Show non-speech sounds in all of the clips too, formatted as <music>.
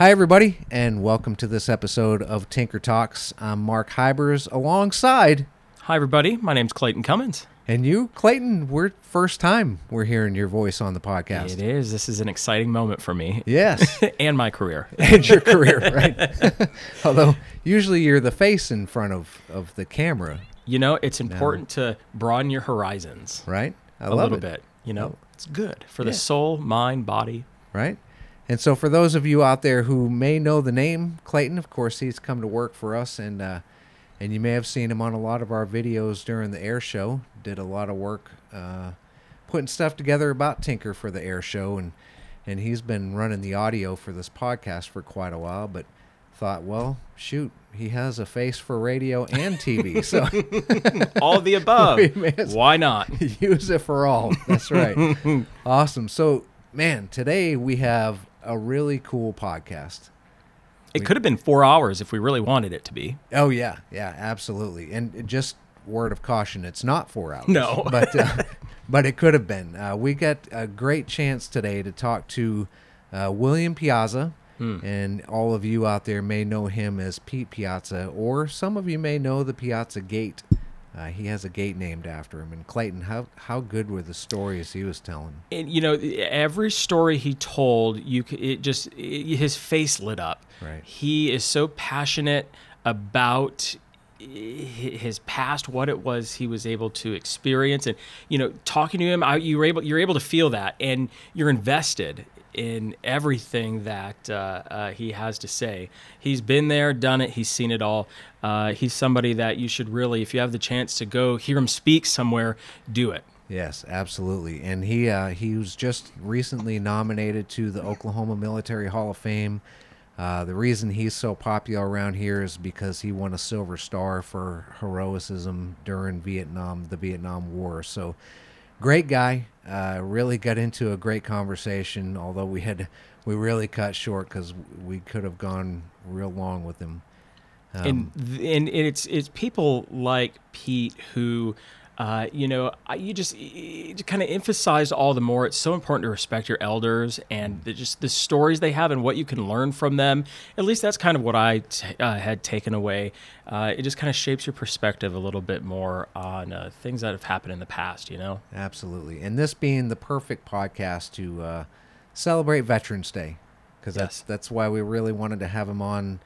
Hi, everybody, and welcome to this episode of Tinker Talks. I'm Mark Hybers alongside, Hi, everybody. My name's Clayton Cummins. and you, Clayton. We're first time we're hearing your voice on the podcast. It is. This is an exciting moment for me Yes, <laughs> and my career. <laughs> and your career, right? <laughs> Although usually you're the face in front of of the camera, You know, it's important to broaden your horizons right? I a little it. bit. You know, it's good for the soul, mind, body. right? And so, for those of you out there who may know the name Clayton, of course, he's come to work for us, and uh, and you may have seen him on a lot of our videos during the air show. Did a lot of work uh, putting stuff together about Tinker for the air show, and and he's been running the audio for this podcast for quite a while. But thought, well, shoot, he has a face for radio and TV, <laughs> so <laughs> All the above. <laughs> We may as- Why not? use it for all. That's right. awesome. So, man, today we have a really cool podcast. It could have been four hours if we really wanted it to be. Oh yeah, yeah, absolutely. And just word of caution, it's not four hours. No. <laughs> but uh, but it could have been. Uh, we got a great chance today to talk to uh, William Piazza, and all of you out there may know him as Pete Piazza, or some of you may know the Piazza Gate. Uh, he has a gate named after him. And Clayton, how how good were the stories he was telling? And, you know, every story he told, you it just it, his face lit up. Right. He is so passionate about his past, what it was he was able to experience, and you know, talking to him, I, you were able you're able to feel that, and you're invested in everything that uh, uh, he has to say. He's been there, done it, he's seen it all. Uh, he's somebody that you should really, if you have the chance to go hear him speak somewhere, do it. Yes, absolutely. And he uh, he was just recently nominated to the Oklahoma Military Hall of Fame. Uh, the reason he's so popular around here is because he won a Silver Star for heroism during Vietnam, the Vietnam War. So, great guy. Uh, really got into a great conversation. Although we had we really cut short because we could have gone real long with him. Um, and th- and it's it's people like Pete who, uh, you know, I- you just kind of emphasize all the more. It's so important to respect your elders and the, just the stories they have and what you can learn from them. At least that's kind of what I t- uh, had taken away. Uh, it just kind of shapes your perspective a little bit more on uh, things that have happened in the past. You know. Absolutely. And this being the perfect podcast to uh, celebrate Veterans Day, because that's that's why we really wanted to have him on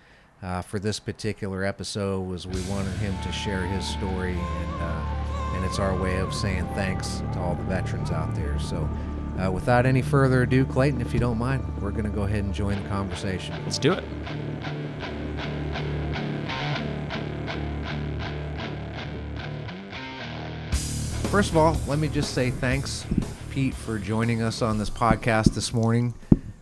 uh, for this particular episode. Was we wanted him to share his story, and uh, and it's our way of saying thanks to all the veterans out there. So. Uh, without any further ado, Clayton, if you don't mind, we're going to go ahead and join the conversation. Let's do it. First of all, let me just say thanks, Pete, for joining us on this podcast this morning.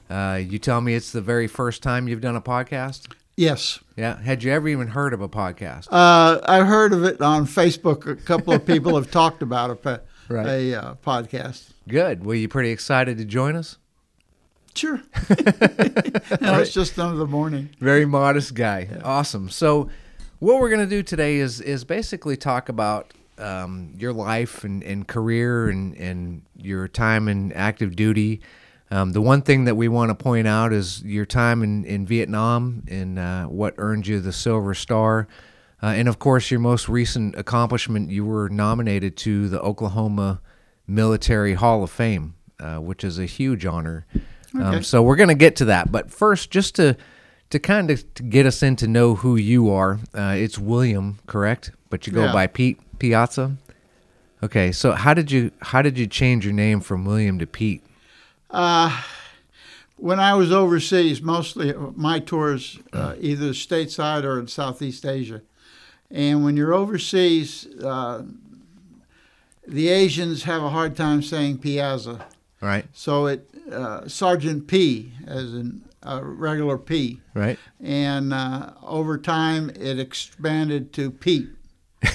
Uh, you tell me it's the very first time you've done a podcast? Yes. Yeah. Had you ever even heard of a podcast? Uh, I heard of it on Facebook. A couple of people have talked about a, Right. a uh, podcast. Good. Were you pretty excited to join us? Sure. <laughs> <laughs> no, it's just another morning. Very modest guy. Awesome. So, what we're going to do today is is basically talk about um, your life and, and career and, and your time in active duty. Um, the one thing that we want to point out is your time in, in Vietnam and uh, what earned you the Silver Star. Uh, and of course, your most recent accomplishment, you were nominated to the Oklahoma Military Hall of Fame, uh, which is a huge honor. Um, so we're going to get to that, but first, just to to kind of to get us in to know who you are, uh, it's William, correct? But you go Yeah. by Pete Piazza. Okay, so how did you how did you change your name from William to Pete? When I was overseas, mostly my tours uh, either stateside or in Southeast Asia. And when you're overseas, uh, the Asians have a hard time saying Piazza. Right, So it uh, Sergeant P, as in a regular P. right. and uh, over time it expanded to Pete. <laughs>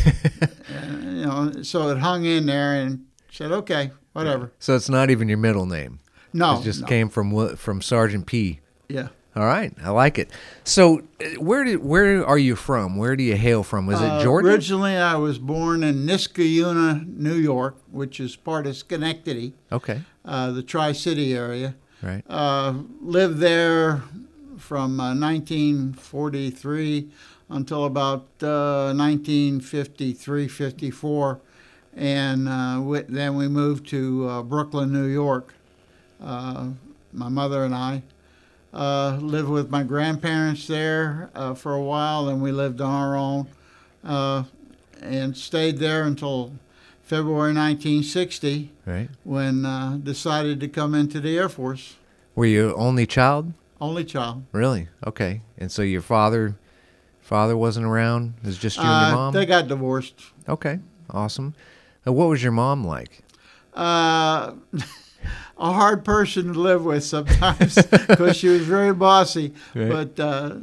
You know, so it hung in there and said, "Okay, whatever." So it's not even your middle name. No, it just no. came from from Sergeant P. Yeah, All right, I like it. So uh, where did where are you from? Where do you hail from? Was Uh, it Georgia? Originally, I was born in Niskayuna, New York, which is part of Schenectady, Okay, uh, the Tri City area. right. Uh, lived there from uh, 1943 until about uh, 1953, 54. And uh, we, then we moved to uh, Brooklyn, New York. Uh, my mother and I uh, lived with my grandparents there uh, for a while, then we lived on our own uh, and stayed there until February 1960 Right. when uh, decided to come into the Air Force. Were you only child? Only child. Really? Okay. And so your father, father wasn't around. It was just you and your mom. They got divorced. okay. Awesome. What was your mom like? <laughs> A hard person to live with sometimes <laughs> because she was very bossy, Right. but uh,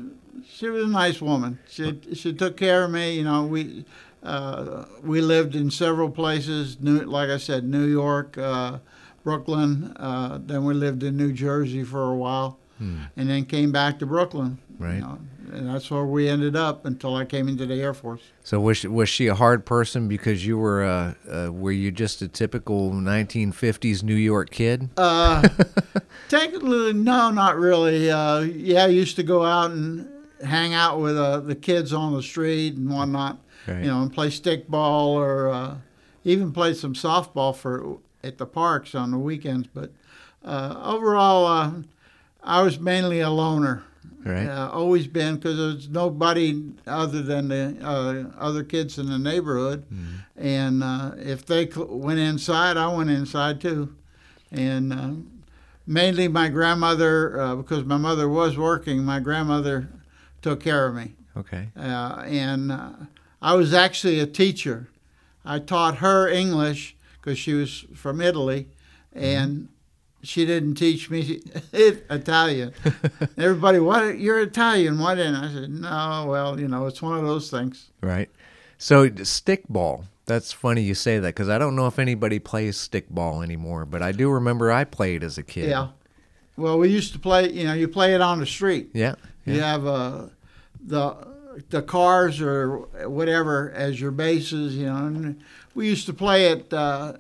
she was a nice woman. She she took care of me. You know, we uh, we lived in several places. New, like I said, New York, uh, Brooklyn. Uh, then we lived in New Jersey for a while, and then came back to Brooklyn. you Right. know, and that's where we ended up until I came into the Air Force. So was she, was she a hard person because you were uh, uh, were you just a typical 1950s New York kid? Uh, <laughs> technically, no, not really. Uh, yeah, I used to go out and hang out with uh, the kids on the street and whatnot. Right. You know, and play stickball or uh, even play some softball for at the parks on the weekends. But uh, overall, uh, I was mainly a loner. Right. Uh, always been because there's nobody other than the uh, other kids in the neighborhood, and uh, if they cl- went inside, I went inside too, and uh, mainly my grandmother uh, because my mother was working. My grandmother took care of me, Okay. uh, and uh, I was actually a teacher. I taught her English because she was from Italy, and she didn't teach me <laughs> Italian. <laughs> Everybody, what? You're Italian? Why didn't I said no? Well, you know, it's one of those things. Right. So stickball. That's funny you say that because I don't know if anybody plays stickball anymore, but I do remember I played as a kid. Yeah. Well, we used to play. You know, you play it on the street. Yeah. You have uh, the the cars or whatever as your bases. You know, and we used to play it. Uh,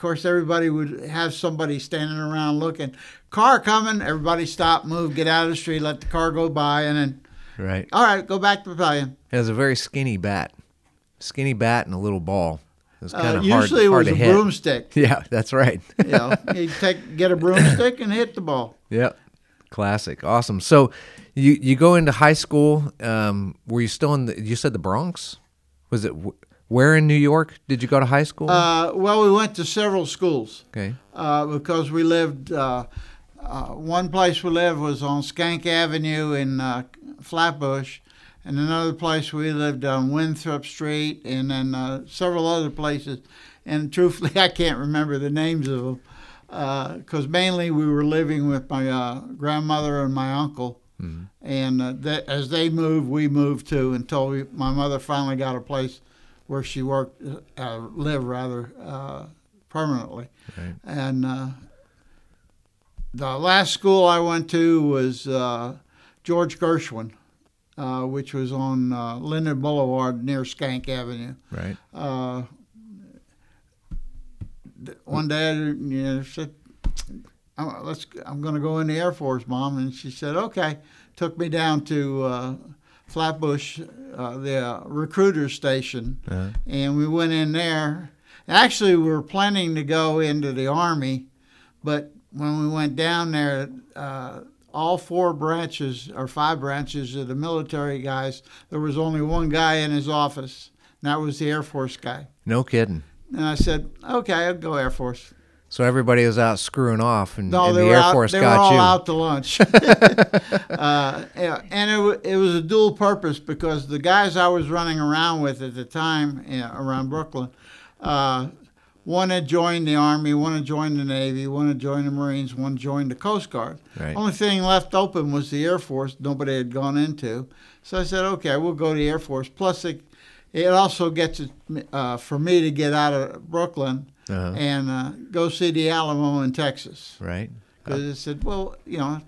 course, everybody would have somebody standing around looking. Car coming. Everybody stop, move, get out of the street, let the car go by, and then Right. all right, go back to the pavilion. It was a very skinny bat, skinny bat and a little ball. It was kind Uh, of hard, usually, it was a hit. broomstick. <laughs> Yeah, that's right. You know, you take get a broomstick and hit the ball. <laughs> Yep. Classic. Awesome. So you you go into high school. Um, were you still in the? You said the Bronx. Was it where in New York did you go to high school? Uh, well, we went to several schools. okay. uh, because we lived. Uh, uh, one place we lived was on Schenck Avenue in uh, Flatbush, and another place we lived on Winthrop Street, and then uh, several other places. And truthfully, <laughs> I can't remember the names of them because mainly we were living with my uh, grandmother and my uncle. And uh, that, as they moved, we moved too until we, my mother finally got a place where she worked, uh, lived rather uh, permanently. Right. And uh, the last school I went to was uh, George Gershwin, uh, which was on uh, Linden Boulevard near Schenck Avenue. Right. Uh, one day, I, you know, said, "Oh, "Let's. I'm going to go in the Air Force, Mom," and she said, "Okay." Took me down to uh, Flatbush, uh, the uh, recruiter station, Uh-huh. and we went in there. Actually, we were planning to go into the Army, but when we went down there, uh, all four branches or five branches of the military guys, there was only one guy in his office, and that was the Air Force guy. No kidding. And I said, "Okay, I'll go Air Force." So everybody was out screwing off, and, No, and the Air out, Force got you. they were all you. out to lunch. <laughs> <laughs> uh, and it, it was a dual purpose because the guys I was running around with at the time yeah, around Brooklyn, uh, one had joined the Army, one had joined the Navy, one had joined the Marines, one joined the Coast Guard. Right. Only thing left open was the Air Force. Nobody had gone into, so I said, "Okay, we'll go to the Air Force." Plus, it, it also gets it uh, for me to get out of Brooklyn Uh-huh. and uh, go see the Alamo in Texas Right. because it said, well, you know,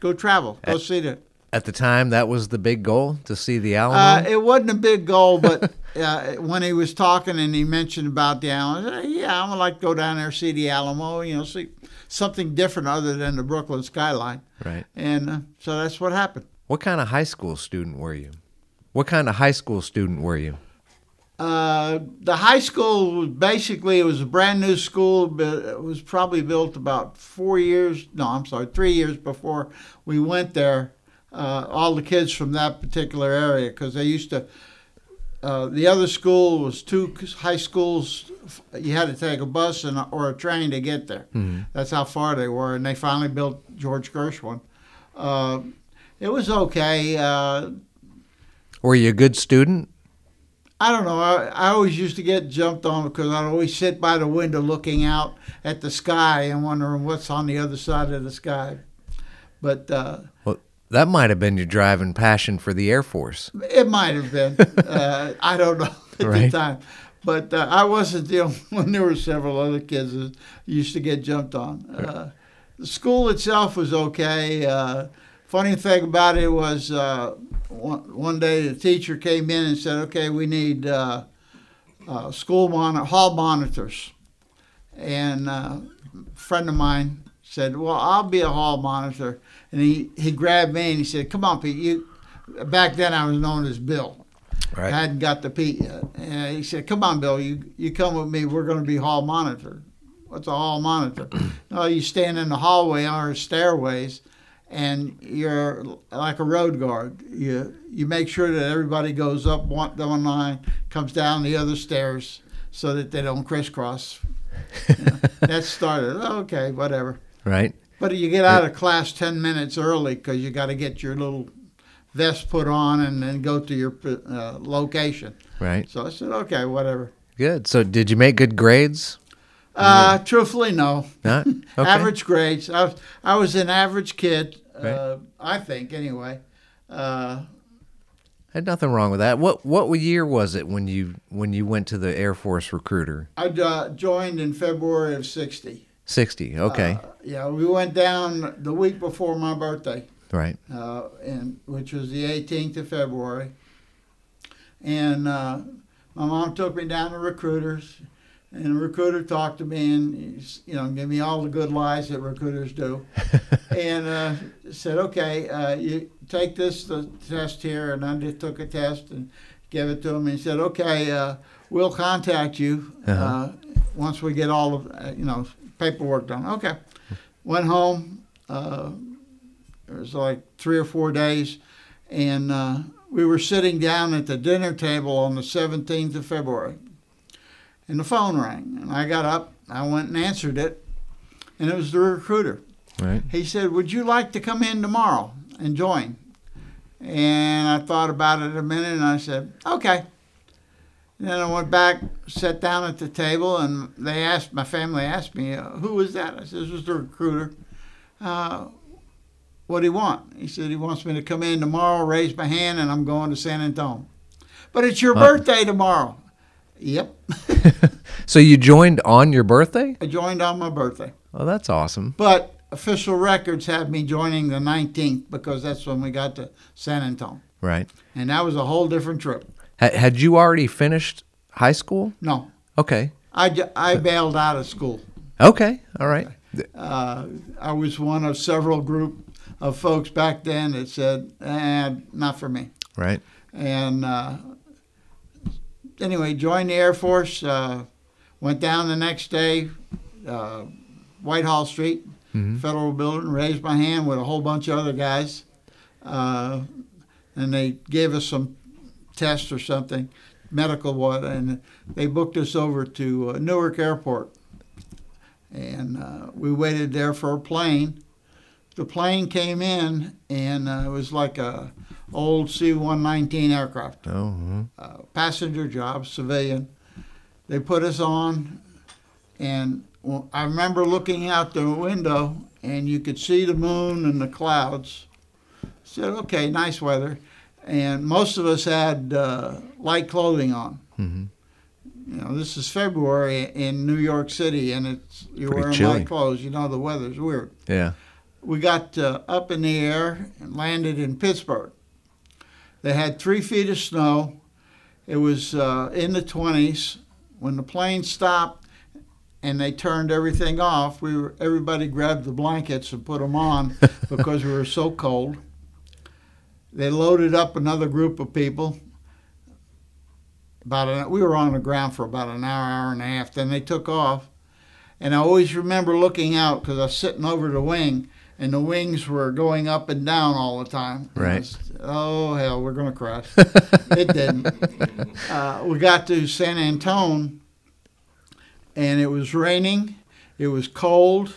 go travel, go see the. At the time, that was the big goal to see the Alamo. Uh, it wasn't a big goal, but <laughs> uh, when he was talking and he mentioned about the Alamo, I said, yeah, I'm gonna like to go down there see the Alamo. You know, see something different other than the Brooklyn skyline. right. And uh, so that's what happened. What kind of high school student were you? What kind of high school student were you? Uh, the high school was basically it was a brand new school, but it was probably built about four years. No, I'm sorry, three years before we went there. Uh, all the kids from that particular area, because they used to. Uh, the other school was two high schools. You had to take a bus and or a train to get there. That's how far they were, and they finally built George Gershwin. Uh, it was okay. Uh, Were you a good student? I don't know. I, I always used to get jumped on because I'd always sit by the window looking out at the sky and wondering what's on the other side of the sky. But uh, Well, that might have been your driving passion for the Air Force. it might have been. <laughs> Uh, I don't know <laughs> at Right. the time. But uh, I wasn't the <laughs> only one. There were several other kids that used to get jumped on. Uh, the school itself was okay. Uh, funny thing about it was uh, one, one day the teacher came in and said, "Okay, we need uh, uh, school monitor, hall monitors." And uh, a friend of mine said, "Well, I'll be a hall monitor." And he, he grabbed me and he said, "Come on, Pete. You." Back then, I was known as Bill. I hadn't got the Pete yet. And he said, "Come on, Bill. You you come with me. We're going to be hall monitor." What's a hall monitor? <clears throat> no, you stand in the hallway or stairways, and you're like a road guard. You you make sure that everybody goes up one, one line, comes down the other stairs, so that they don't crisscross. You know, that started. Okay, whatever. Right. But you get out of class 10 minutes early because you got to get your little vest put on and then go to your uh, location. Right. So I said, okay, whatever. Good. So, did you make good grades? Uh, truthfully, no. Not <laughs> okay. Average grades. I was, I was an average kid, Right. uh, I think, anyway. Uh, Had nothing wrong with that. What What year was it when you when you went to the Air Force recruiter? I uh, joined in February of 60. Sixty. Okay. Uh, yeah, we went down the week before my birthday. right. uh, and which was the 18th of February. And uh, my mom took me down to recruiters, and the recruiter talked to me and he's, you know gave me all the good lies that recruiters do, <laughs> and uh, said, "Okay, uh, you take this the test here," and I just took a test and gave it to him. And he said, "Okay, uh, we'll contact you uh Uh-huh. once we get all of uh, you know paperwork done." Okay, went home. Uh, it was like three or four days, and uh, we were sitting down at the dinner table on the 17th of February, and the phone rang, and I got up, I went and answered it, and it was the recruiter. Right. He said, "Would you like to come in tomorrow and join?" And I thought about it a minute, and I said, "Okay." And then I went back, sat down at the table, and they asked my family asked me, uh, "Who was that?" I said, "This was the recruiter." Uh, what do you want? He said he wants me to come in tomorrow, raise my hand, and I'm going to San Antonio. But it's your Wow. birthday tomorrow. Yep. <laughs> So you joined on your birthday? I joined on my birthday. Oh, that's awesome. But official records have me joining the 19th because that's when we got to San Antonio. Right. And that was a whole different trip. Had, had you already finished high school? No, Okay. I, j- I bailed out of school. Okay. All right. Uh, I was one of several group of folks back then that said, eh, not for me. Right. and uh, anyway, joined the Air Force. Uh, went down the next day, uh, Whitehall Street, Mhm. Federal Building. Raised my hand with a whole bunch of other guys, uh, and they gave us some tests or something, medical one, and they booked us over to uh, Newark Airport, and uh, we waited there for a plane. The plane came in, and uh, it was like a old C-119 aircraft, Oh. mhm. uh, passenger job, civilian. They put us on, and I remember looking out the window, and you could see the moon and the clouds. Said, "Okay, nice weather," and most of us had uh, light clothing on. Mhm. You know, this is February in New York City, and it's you're Pretty wearing chilly. light clothes. You know, the weather's weird Yeah. we got uh, up in the air and landed in Pittsburgh. They had three feet of snow. It was uh, in the 20s. When the plane stopped and they turned everything off, we were everybody grabbed the blankets and put them on <laughs> because we were so cold. They loaded up another group of people. About an, we were on the ground for about an hour, hour and a half. Then they took off, and I always remember looking out because I was sitting over the wing, and the wings were going up and down all the time. Right. was, oh hell, we're gonna crash. <laughs> it didn't. Uh, we got to San Antone, and it was raining. It was cold,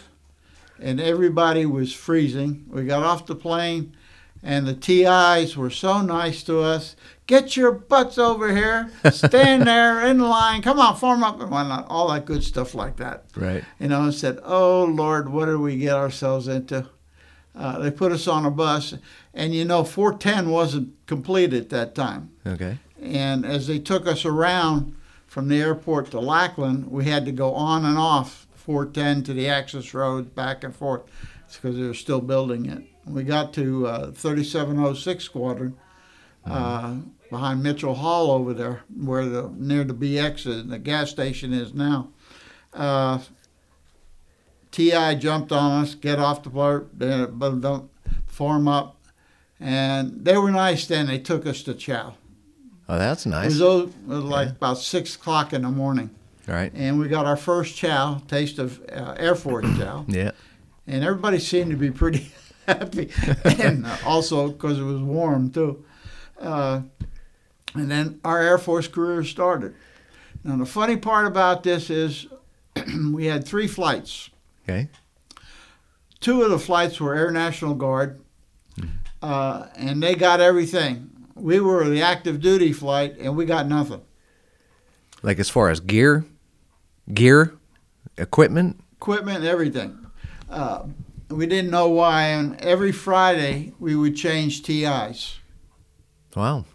and everybody was freezing. We got off the plane, and the TIs were so nice to us. Get your butts over here. Stand <laughs> there in line. Come on, form up and whatnot. All that good stuff like that Right. you know, and said, "Oh Lord, what did we get ourselves into?" Uh, they put us on a bus, and you know, 410 wasn't complete at that time. Okay. And as they took us around from the airport to Lackland, we had to go on and off 410 to the access road, back and forth, because they were still building it. We got to uh, 3706 Squadron uh, behind Mitchell Hall over there, where the near the BX is, the gas station is now. Uh, Ti jumped on us, get off the boat, uh, but don't form up, and they were nice. Then they took us to Chow. Oh, that's It nice. was, it was like about six o'clock in the morning, Right. and we got our first chow, taste of uh, Air Force chow, <clears throat> Yeah. and everybody seemed to be pretty <laughs> happy, <laughs> and also because it was warm too. Uh, and then our Air Force career started. Now the funny part about this is, <clears throat> we had three flights. Okay. Two of the flights were Air National Guard, uh, and they got everything. We were the active duty flight, and we got nothing. Like as far as gear, gear, equipment. equipment, everything. Uh, we didn't know why, and every Friday we would change TIs, Wow.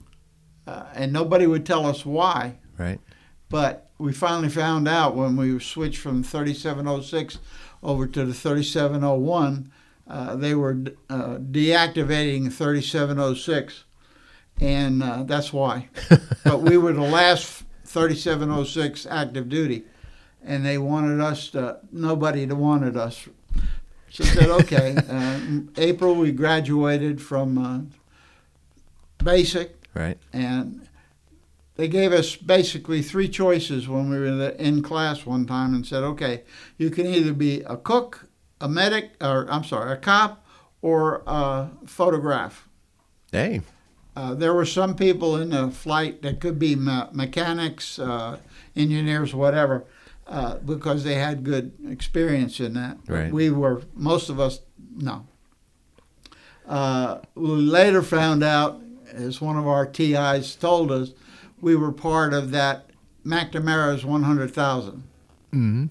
uh, and nobody would tell us why. Right. But we finally found out when we switched from 3706 over to the 3701, uh, they were uh, deactivating 3706, and uh, that's why. <laughs> but we were the last 3706 active duty, and they wanted us to, nobody wanted us. I said, okay. Uh, April, we graduated from uh, basic, Right. and they gave us basically three choices when we were in in class one time and said, okay, you can either be a cook, a medic, or I'm sorry, a cop, or a photograph. Hey. Uh, there were some people in the flight that could be me- mechanics, uh, engineers, whatever, uh, because they had good experience in that. Right. We were, most of us, no. Uh, we later found out, as one of our TIs told us, we were part of that McNamara's 100,000. Mm-hmm.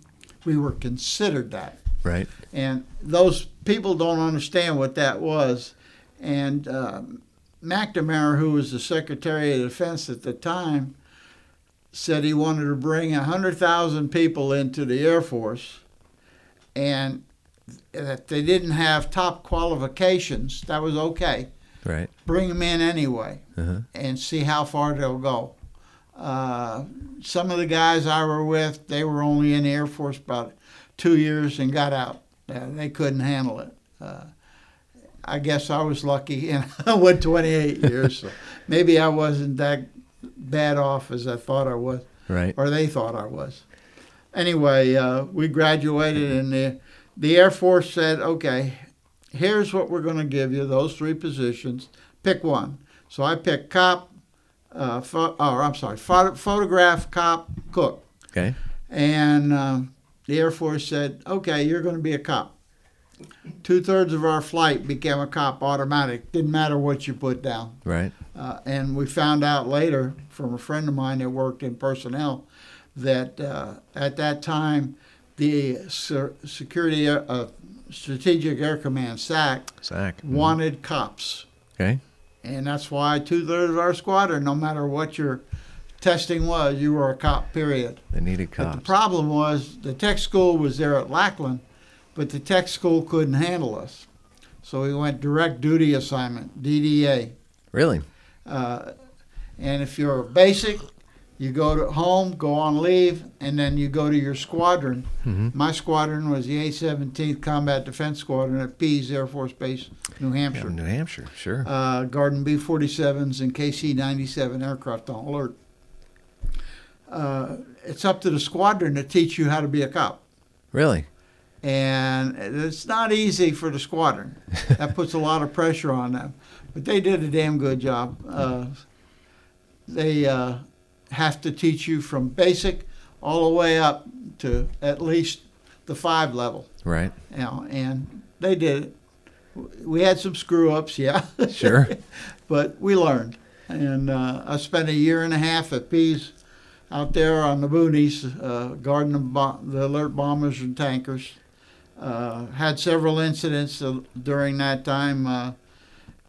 We were considered that. Right. And those people don't understand what that was. And um, McNamara, who was the Secretary of Defense at the time, said he wanted to bring 100,000 people into the Air Force and that they didn't have top qualifications. That was okay. Right. Bring them in anyway Uh-huh. and see how far they'll go. Uh, some of the guys I were with, they were only in the Air Force about two years and got out. Uh, they couldn't handle it. Uh, I guess I was lucky, <laughs> and I went 28 years. So <laughs> maybe I wasn't that bad off as I thought I was, Right. or they thought I was. Anyway, uh, we graduated, and the the Air Force said, "Okay, here's what we're going to give you: those three positions. Pick one." So I picked cop, uh, pho- or I'm sorry, photo- photograph, cop, cook. Okay. And um, the Air Force said, okay, you're going to be a cop. Two thirds of our flight became a cop automatic. Didn't matter what you put down. Right. Uh, and we found out later from a friend of mine that worked in personnel that uh, at that time, the Security uh, Strategic Air Command, SAC, Sack. wanted cops. Okay. And that's why two thirds of our squadron, no matter what your testing was, you were a cop, period. They needed But the problem was the tech school was there at Lackland, but the tech school couldn't handle us. So we went direct duty assignment, DDA. Really? Uh, and if you're basic, you go to home, go on leave, and then you go to your squadron. hmm My squadron was the A-17th Combat Defense Squadron at Pease Air Force Base, New Hampshire. New Hampshire, sure. Uh, Garden B-47s and KC-97 aircraft on alert. Uh, it's up to the squadron to teach you how to be a cop. really? And it's not easy for the squadron. That puts a lot of pressure on them, but they did a damn good job. Uh, they uh, have to teach you from basic all the way up to at least the five level, Right. you know, and they did it. We had some screw ups, yeah, <laughs> Sure. but we learned. And uh, I spent a year and a half at Pease out there on the boonies, uh, guarding the, bo- the alert bombers and tankers. Uh, had several incidents uh, during that time, uh,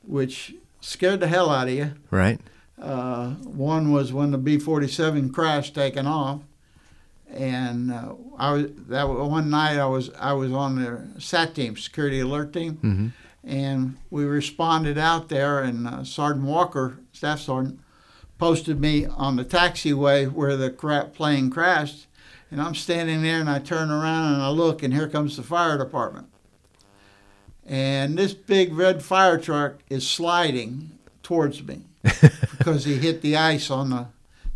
which scared the hell out of you. Right. Uh, one was when the B-47 crashed, taking off, and uh, I was that one night I was I was on the SAT team, security alert team, hmm and we responded out there, and uh, Sergeant Walker, staff sergeant, posted me on the taxiway where the cra- plane crashed, and I'm standing there, and I turn around and I look, and here comes the fire department, and this big red fire truck is sliding towards me <laughs> because he hit the ice on the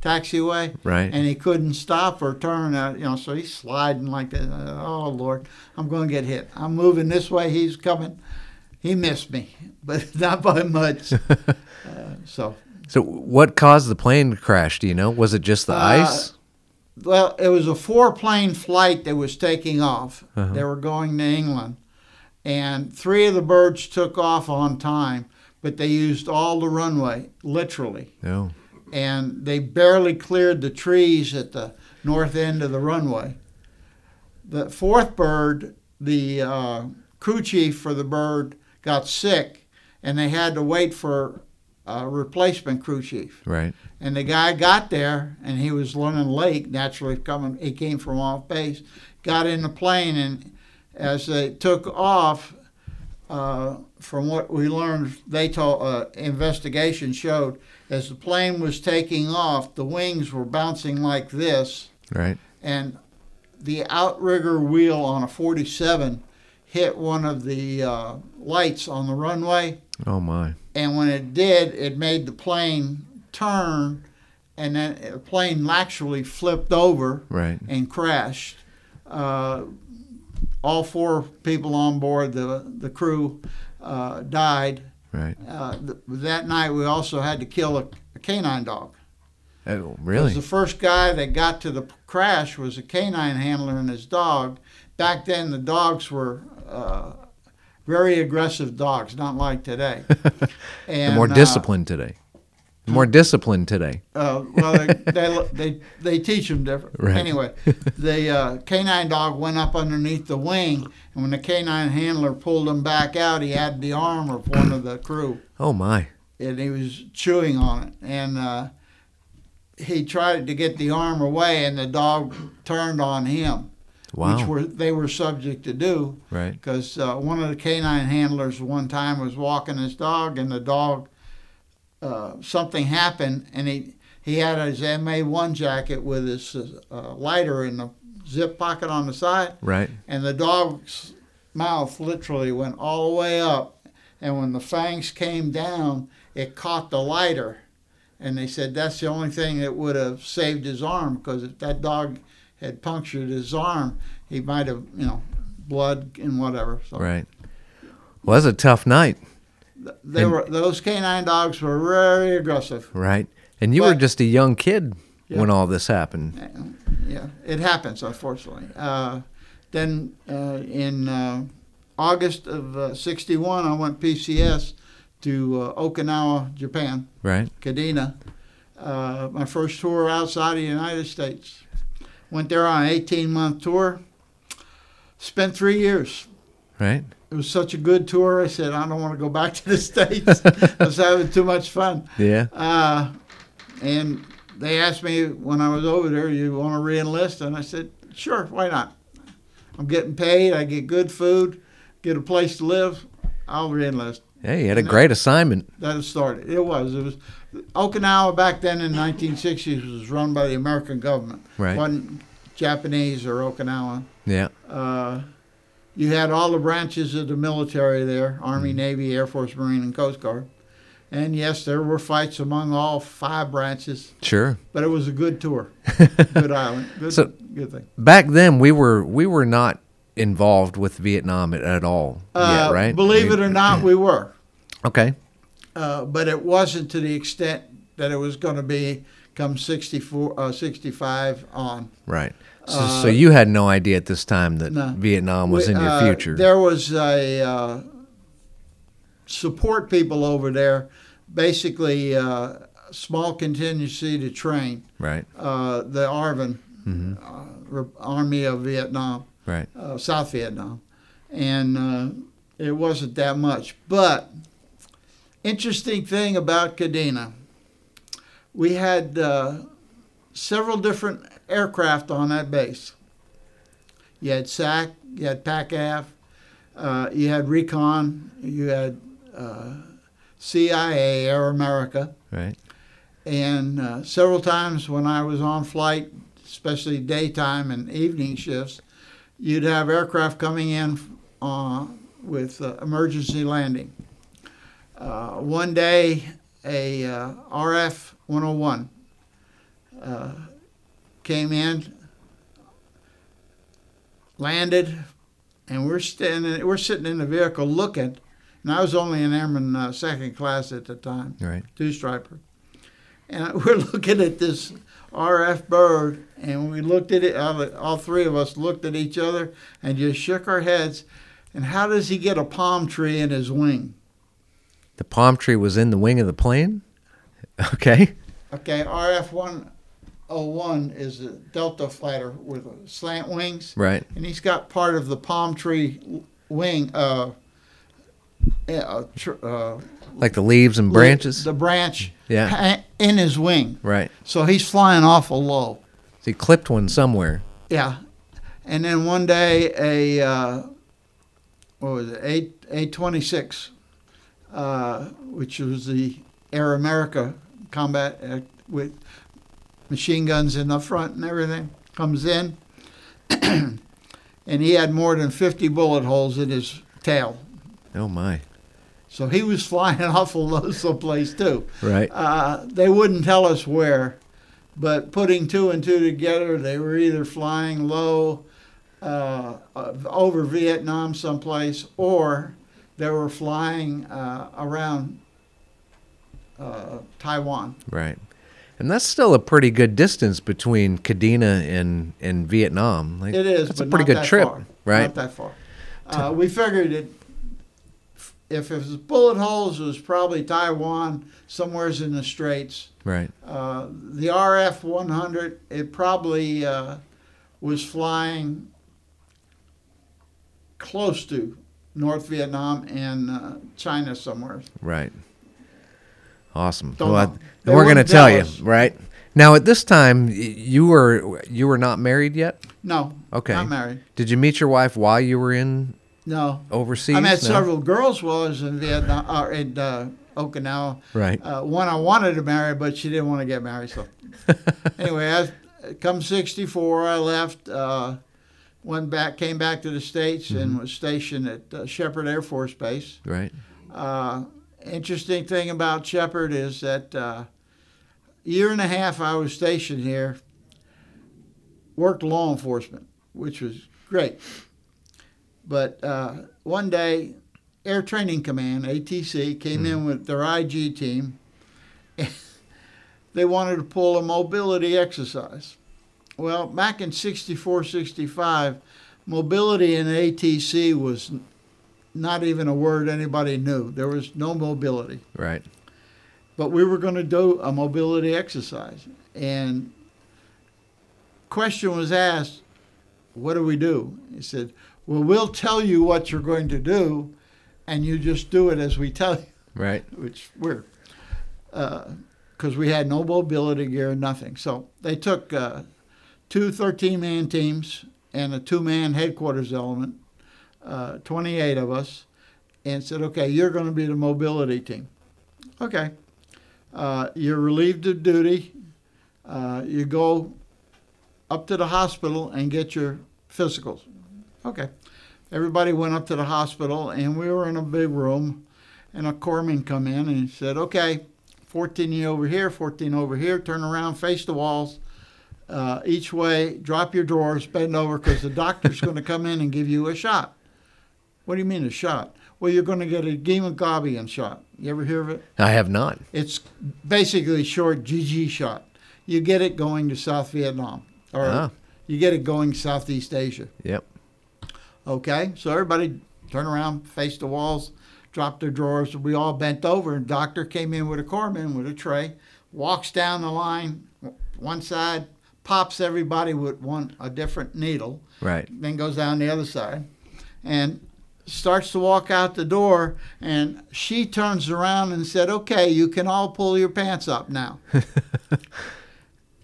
taxiway Right. and he couldn't stop or turn. Uh, you know, so he's sliding like that. Oh Lord, I'm going to get hit. I'm moving this way. He's coming. He missed me, <laughs> but not by much. <laughs> uh, so, So, what caused the plane to crash? Do you know? Was it just the Uh, ice? Well, it was a four-plane flight that was taking off. Uh-huh. They were going to England, and three of the birds took off on time, but they used all the runway, literally. No. and they barely cleared the trees at the north end of the runway. The fourth bird, the uh, crew chief for the bird, got sick, and they had to wait for a replacement crew chief. Right. And the guy got there, and he was running late. Naturally, coming, he came from off base. Got in the plane, and as they took off, uh, from what we learned, they told uh, investigation showed as the plane was taking off, the wings were bouncing like this, Right. and the outrigger wheel on a 47 hit one of the uh, lights on the runway Oh my. And when it did, it made the plane turn, and then the plane actually flipped over Right. and crashed. Uh, all four people on board, the the crew, uh, died. Right. Uh, th- that night, we also had to kill a, a canine dog. Oh, really? The first guy that got to the crash was a canine handler and his dog. Back then, the dogs were uh, very aggressive dogs, not like today. <laughs> They're and, more uh, disciplined today. They're more disciplined today. Uh, well, they, they they they teach them different. Right. Anyway, <laughs> the uh, canine dog went up underneath the wing, and when the canine handler pulled him back out, he had the arm of one of the crew, Oh my. and he was chewing on it, and uh, he tried to get the arm away, and the dog turned on him, Wow. which were they were subject to do right. because uh, one of the canine handlers one time was walking his dog, and the dog uh, something happened, and he he had his MA1 jacket with his uh, lighter in the zip pocket on the side, Right. and the dog's mouth literally went all the way up, and when the fangs came down, it caught the lighter, and they said that's the only thing that would have saved his arm because if that dog had punctured his arm, he might have you know blood and whatever. So Right. Well, that's a tough night. they And- were those canine dogs were very aggressive. Right. And you were just a young kid Yeah. when all this happened. Yeah, it happens, unfortunately. Uh, then uh, in uh, August of uh, 61, I went PCS to uh, Okinawa, Japan, Right. Kadena. Uh, my first tour outside of the United States. Went there on an 18 month tour. Spent three years. Right. It was such a good tour. I said, I don't want to go back to the <laughs> States. I was having too much fun. Yeah. Uh, and they asked me when I was over there, you want to reenlist? And I said, sure, why not? I'm getting paid. I get good food, get a place to live. I'll reenlist. Hey, you had a great assignment. That started. It was. It was. Okinawa back then in the 1960s was run by the American government. Right. wasn't Japanese or Okinawa. Yeah. Uh, you had all the branches of the military there Army, Navy, Air Force, Marine, and Coast Guard. And yes, there were fights among all five branches, Sure. but it was a good tour. <laughs> good island. Good, So- good thing. Back then, we were we were not involved with Vietnam at, at all. Uh, yet, right? Believe it or not, <clears throat> we were. Okay. Uh, but it wasn't to the extent that it was going to be come 64, uh, 65 on. Right. So, Uh, so you had no idea at this time that No. Vietnam was We- in your uh, future. There was a uh, support people over there, basically uh, small contingency to train right. uh, the ARVN, hmm uh, Army of Vietnam, Right. uh, South Vietnam, and uh, it wasn't that much. But interesting thing about Kadena, we had uh, several different aircraft on that base. You had SAC, you had PACAF, uh, you had Recon, you had uh, CIA, Air America, Right. and uh, several times when I was on flight, especially daytime and evening shifts, you'd have aircraft coming in uh, with uh, emergency landing. Uh, one day, a uh, RF 101 uh, came in, landed, and we're standing, we're sitting in the vehicle looking. And I was only an airman uh, second class at the time Right. two striper. And we're <laughs> looking at this RF bird, and we looked at it. All, three of us looked at each other and just shook our heads. And how does he get a palm tree in his wing? The palm tree was in the wing of the plane. <laughs> Okay. Okay, RF 101 is a Delta fighter with slant wings, Right. and he's got part of the palm tree wing. Uh, uh, tr- uh, Like the leaves and branches. The branch Yeah. In his wing. Right. So he's flying awful low. So he clipped one somewhere. Yeah, and then one day a uh, what was it eight eight twenty six, uh, which was the Air America combat uh, with machine guns in the front and everything, comes in, <clears throat> and he had more than fifty bullet holes in his tail. Oh my. So he was <laughs> flying awful low someplace too. Right. Uh, they wouldn't tell us where, but putting two and two together, they were either flying low uh, over Vietnam someplace, or they were flying uh, around uh, Taiwan. Right. And that's still a pretty good distance between Kadena and, and Vietnam. Like, It is, That's a pretty good trip, far. right? Not that far. Uh, we figured it. If it was bullet holes, it was probably Taiwan, somewheres in the straits. Right. Uh, the RF 100, it probably uh, was flying close to North Vietnam and uh, China somewhere. Right. Awesome. Don't well, I- we're going to tell tell you, right? Now, at this time, you were you were not married yet. No, Okay. not married. Did you meet your wife while you were in No, overseas? I met No? several girls while I was in Vietnam or in uh, Okinawa. Right. Uh, one I wanted to marry, but she didn't want to get married. So <laughs> anyway, I come '64, I left. Uh, went back, came back to the states, Mm-hmm. and was stationed at uh, Sheppard Air Force Base. Right. Uh, interesting thing about Sheppard is that uh, year and a half I was stationed here, worked law enforcement, which was great. But uh, one day, Air Training Command (ATC) came in with their IG team. <laughs> they wanted to pull a mobility exercise. Well, back in 64, 65, mobility in ATC was not even a word anybody knew. There was no mobility. Right. But we were going to do a mobility exercise. And question was asked, what do we do? He said, well, we'll tell you what you're going to do, and you just do it as we tell you, Right. <laughs> which we're, because we had no mobility gear, nothing. So they took uh, two 13-man teams and a two-man headquarters element, uh, 28 of us, and said, "Okay, you're going to be the mobility team." Okay, uh, you're relieved of duty. Uh, you go up to the hospital and get your physicals. Okay. Everybody went up to the hospital, and we were in a big room, and a corpsman come in and he said, "Okay, 14 you over here, 14 over here. Turn around, face the walls, uh, each way. Drop your drawers, bend over, because the doctor's going to come in and give you a shot." What do you mean a shot? Well, you're going to get a gamma globulin shot. You ever hear of it? I have not. It's basically a short GG shot. You get it going to South Vietnam, or Ah. you get it going Southeast Asia. Yep. Okay, so everybody turn around, face the walls, drop their drawers. We all bent over, and doctor came in with a corpsman with a tray, walks down the line, one side, pops everybody with one a different needle, Right. then goes down the other side, and starts to walk out the door. And she turns around and said, "Okay, you can all pull your pants up now." <laughs>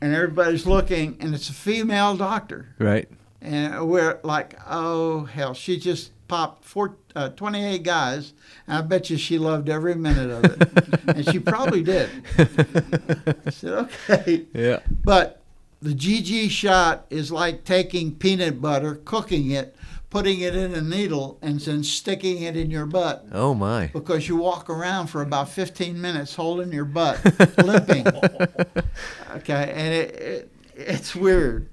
and everybody's looking, and it's a female doctor. Right. And we're like, oh, hell. She just popped four, uh, 28 guys, and I bet you she loved every minute of it. and she probably did. I said, okay. Yeah. But the GG shot is like taking peanut butter, cooking it, putting it in a needle, and then sticking it in your butt. Oh my. Because you walk around for about 15 minutes holding your butt, <laughs> limping. Okay, and it, it it's weird.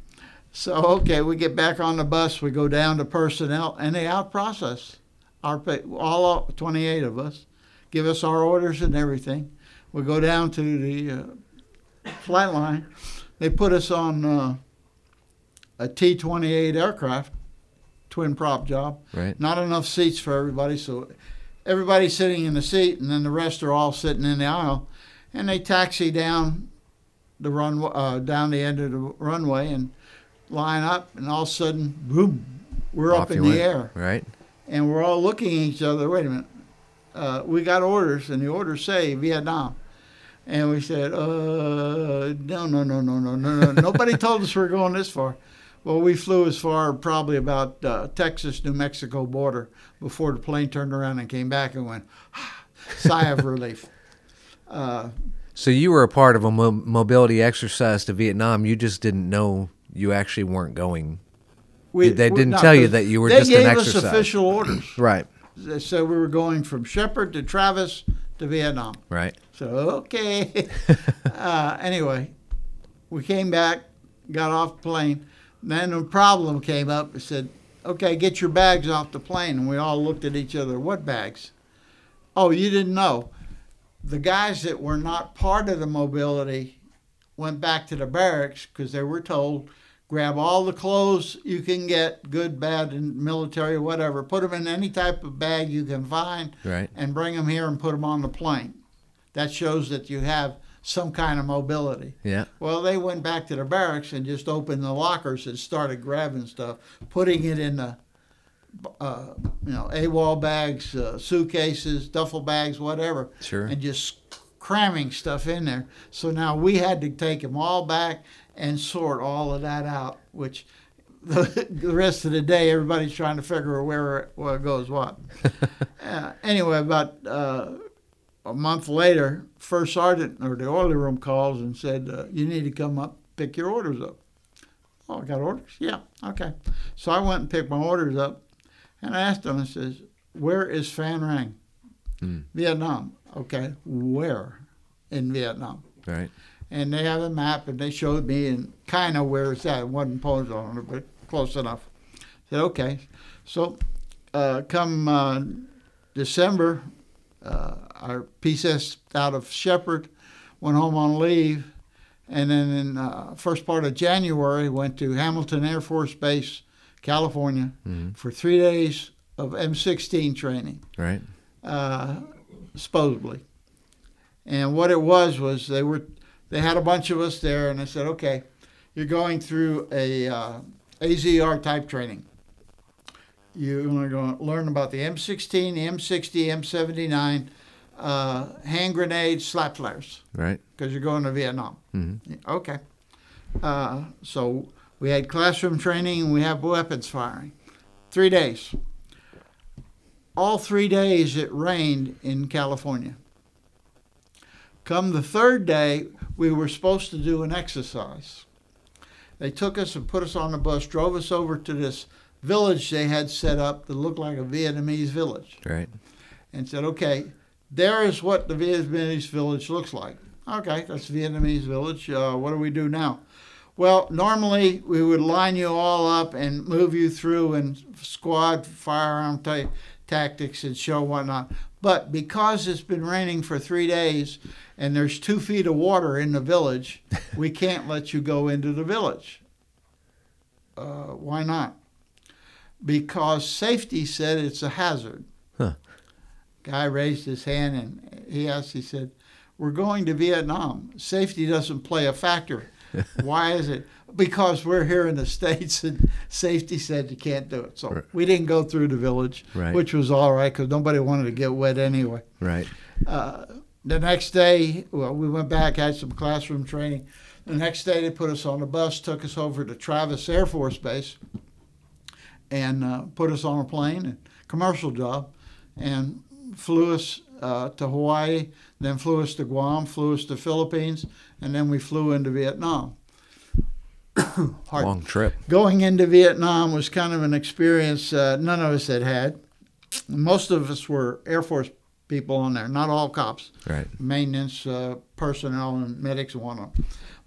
So okay, we get back on the bus. We go down to personnel, and they out process our all 28 of us, give us our orders and everything. We go down to the uh, flight line. They put us on uh, a T-28 aircraft, twin prop job. Right. Not enough seats for everybody, so everybody's sitting in the seat, and then the rest are all sitting in the aisle. And they taxi down the run uh, down the end of the runway and line up, and all of a sudden, boom, we're Off up in the went. air, Right. and we're all looking at each other. Wait a minute, uh, we got orders, and the orders say Vietnam. And we said, uh, no, no, no, no, no, no, no. <laughs> Nobody told us we are going this far. Well, we flew as far probably about uh, Texas, New Mexico border before the plane turned around and came back and went, <sighs> sigh of relief. <laughs> Uh, So you were a part of a mo- mobility exercise to Vietnam. You just didn't know you actually weren't going. we, They didn't no, tell you that you were they just an gave us official orders. <clears throat> Right. So we were going from Sheppard to Travis to Vietnam. Right. So okay. <laughs> uh, anyway, we came back, got off the plane. Then a problem came up. It said, "Okay, get your bags off the plane." And we all looked at each other. What bags? Oh, you didn't know. The guys that were not part of the mobility went back to the barracks because they were told, grab all the clothes you can get, good, bad, and military, whatever. Put them in any type of bag you can find Right. and bring them here and put them on the plane. That shows that you have some kind of mobility. Yeah. Well, they went back to the barracks and just opened the lockers and started grabbing stuff, putting it in the, uh, you know, AWOL bags, uh, suitcases, duffel bags, whatever, Sure. and just cramming stuff in there. So now we had to take them all back and sort all of that out, which the, <laughs> the rest of the day everybody's trying to figure out where where goes what. <laughs> uh, anyway, about uh, a month later, first sergeant or the orderly room calls and said, uh, "You need to come up, pick your orders up." Oh, I got orders? Yeah, okay. So I went and picked my orders up, and I asked him. I says, "Where is Phan Rang?" Vietnam. Okay, where in Vietnam? Right. And they have a map and they showed me and kind of where it's at. It wasn't posed on it, but close enough. said okay. So uh, come uh, December, uh, our PCS out of Sheppard went home on leave, and then in uh, first part of January went to Hamilton Air Force Base, California, for three days of M16 training Right. uh, supposedly. And what it was was they were they had a bunch of us there, and I said, "Okay, you're going through a uh, AZR type training. You're going to learn about the M16, the M60, M79, uh, hand grenades, slap flares, Right. because you're going to Vietnam." hmm Okay. Uh, so we had classroom training and we have weapons firing. Three days. all three days it rained in California. Come the third day, we were supposed to do an exercise. They took us and put us on the bus, drove us over to this village they had set up that looked like a Vietnamese village, Right. and said, "Okay, there is what the Vietnamese village looks like. Okay, that's Vietnamese village. Uh, what do we do now?" Well, normally we would line you all up and move you through and squad firearm ta- tactics and show whatnot. But because it's been raining for three days and there's two feet of water in the village, <laughs> we can't let you go into the village. Uh, why not? Because safety said it's a hazard. Huh. Guy raised his hand and he asked, he said, We're going to Vietnam. Safety doesn't play a factor. <laughs> Why is it? Because we're here in the States and safety said you can't do it. So Right. we didn't go through the village, Right. which was all right because nobody wanted to get wet anyway. Right. Uh, the next day, well, we went back, had some classroom training. The next day, they put us on a bus, took us over to Travis Air Force Base, and uh, put us on a plane, a commercial job, and flew us uh, to Hawaii, then flew us to Guam, flew us to the Philippines, and then we flew into Vietnam. <coughs> Long trip. Going into Vietnam was kind of an experience uh, none of us had had. Most of us were Air Force people on there, not all cops Right. maintenance uh, personnel and medics and whatnot.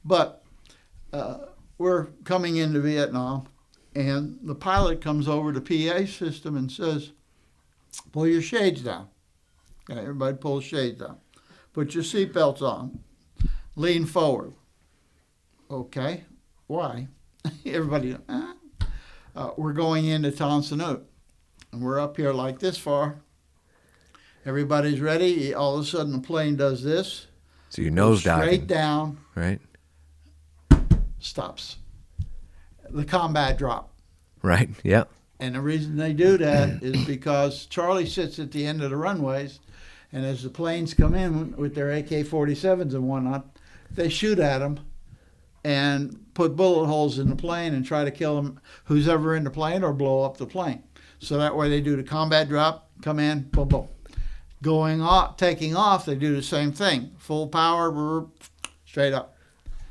But uh, we're coming into Vietnam, and the pilot comes over to PA system and says, "Pull your shades down." Okay, everybody pulls shades down. Put your seatbelts on. Lean forward. Okay, why? <laughs> everybody, "Uh." Uh, we're going into Tan Son Nhut, and we're up here like this far. Everybody's ready. All of a sudden, the plane does this. So you goes nose straight diving. down, Right. stops. The combat drop. Right. Yep. And the reason they do that is because Charlie sits at the end of the runways, and as the planes come in with their AK 47s and whatnot, they shoot at them and put bullet holes in the plane and try to kill them, who's ever in the plane, or blow up the plane. So that way they do the combat drop, come in, boom, boom. Going off, taking off, they do the same thing. Full power, straight up.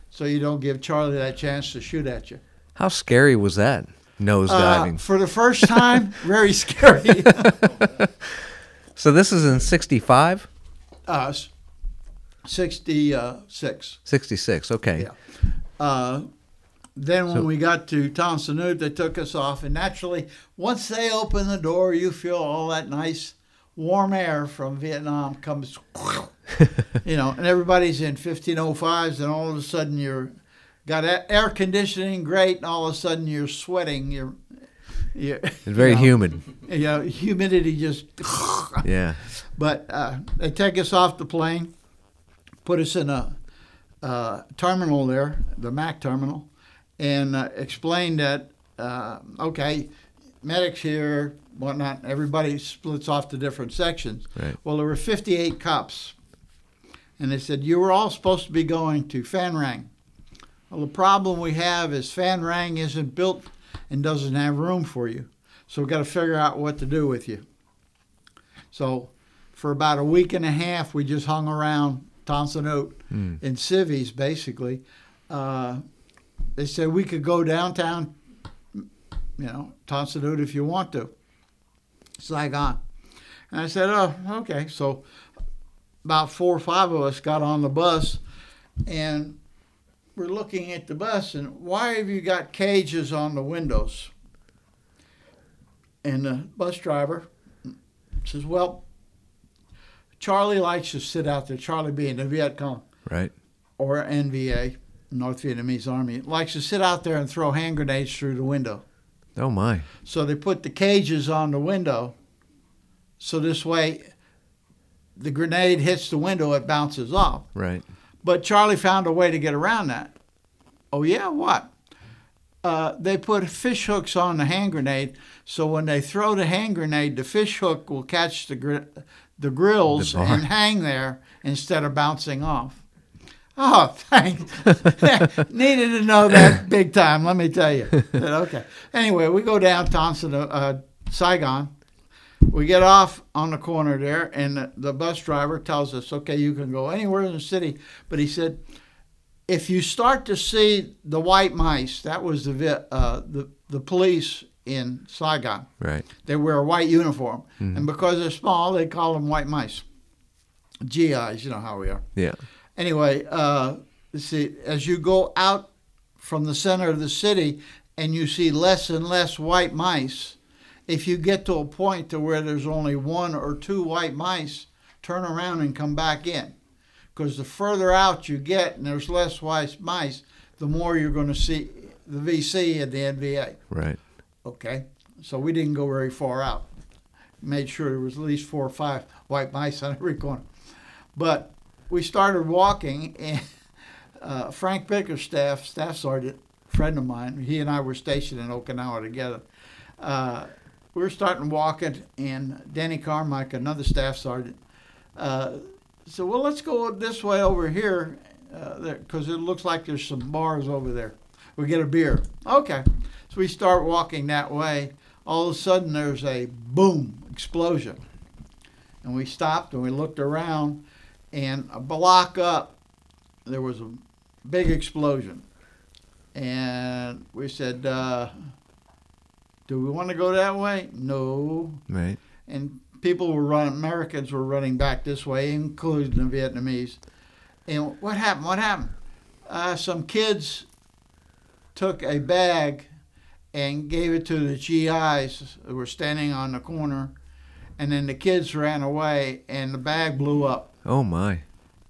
So you don't give Charlie that chance to shoot at you. How scary was that? Nose Uh, diving. for the first time, very scary. <laughs> so this is in 65? Us, sixty-six. 66. Okay. Yeah. Uh, then when So- we got to Tan Son Nhut, they took us off, and naturally, once they open the door, you feel all that nice warm air from Vietnam comes, <laughs> you know, and everybody's in 1505s, and all of a sudden you're got air conditioning, great, and all of a sudden you're sweating. You're, you're It's very you know, humid. Know, humidity just. <laughs> Yeah. But uh, they take us off the plane, put us in a uh, terminal there, the MAC terminal, and uh, explain that, uh, okay, medics here, whatnot, everybody splits off to different sections. Right. Well, there were 58 cops. And they said, You were all supposed to be going to Phan Rang. Well, the problem we have is Phan Rang isn't built and doesn't have room for you. So we've got to figure out what to do with you. So for about a week and a half, we just hung around Tan Son Nhut Hmm. in civvies, basically. Uh, they said we could go downtown, you know, Tan Son Nhut if you want to. Saigon. And I said, oh, okay. So about four or five of us got on the bus and we're looking at the bus and why have you got cages on the windows? And the bus driver says, well, Charlie likes to sit out there, Charlie being the Viet Cong Right. or NVA, North Vietnamese Army, likes to sit out there and throw hand grenades through the window. Oh my. So they put the cages on the window. So this way, the grenade hits the window, it bounces off. Right. But Charlie found a way to get around that. Oh, yeah, what? Uh, they put fish hooks on the hand grenade, so when they throw the hand grenade, the fish hook will catch the gr- the grills The and hang there instead of bouncing off. Oh, <laughs> thanks. <laughs> Needed to know that big time, let me tell you. Said, okay. Anyway, we go to the, uh, Saigon, we get off on the corner there, and the, the bus driver tells us, "Okay, you can go anywhere in the city," but he said, "If you start to see the white mice, that was the uh, the the police in Saigon. Right. They wear a white uniform, and because they're small, they call them white mice. GIs, you know how we are." Yeah. anyway, uh, see, as you go out from the center of the city and you see less and less white mice, if you get to a point to where there's only one or two white mice, turn around and come back in. Because the further out you get and there's less white mice, the more you're going to see the VC and the NVA. Right. Okay, so we didn't go very far out. Made sure there was at least four or five white mice on every corner. But we started walking, and <laughs> uh, Frank Bickerstaff, staff sergeant, friend of mine, he and I were stationed in Okinawa together. Uh, we were starting walking, and Danny Carmike, another staff sergeant, uh, said, "Well, let's go this way over here, because it looks like there's some bars over there. We get a beer." Okay, so we start walking that way. All of a sudden, there's a boom explosion, and we stopped and we looked around, and a block up, there was a big explosion, and we said, uh, "Do we want to go that way?" No, Right. and people were running. Americans were running back this way, including the Vietnamese. And what happened? What happened? Uh, some kids took a bag and gave it to the GIs who were standing on the corner, and then the kids ran away, and the bag blew up. Oh my.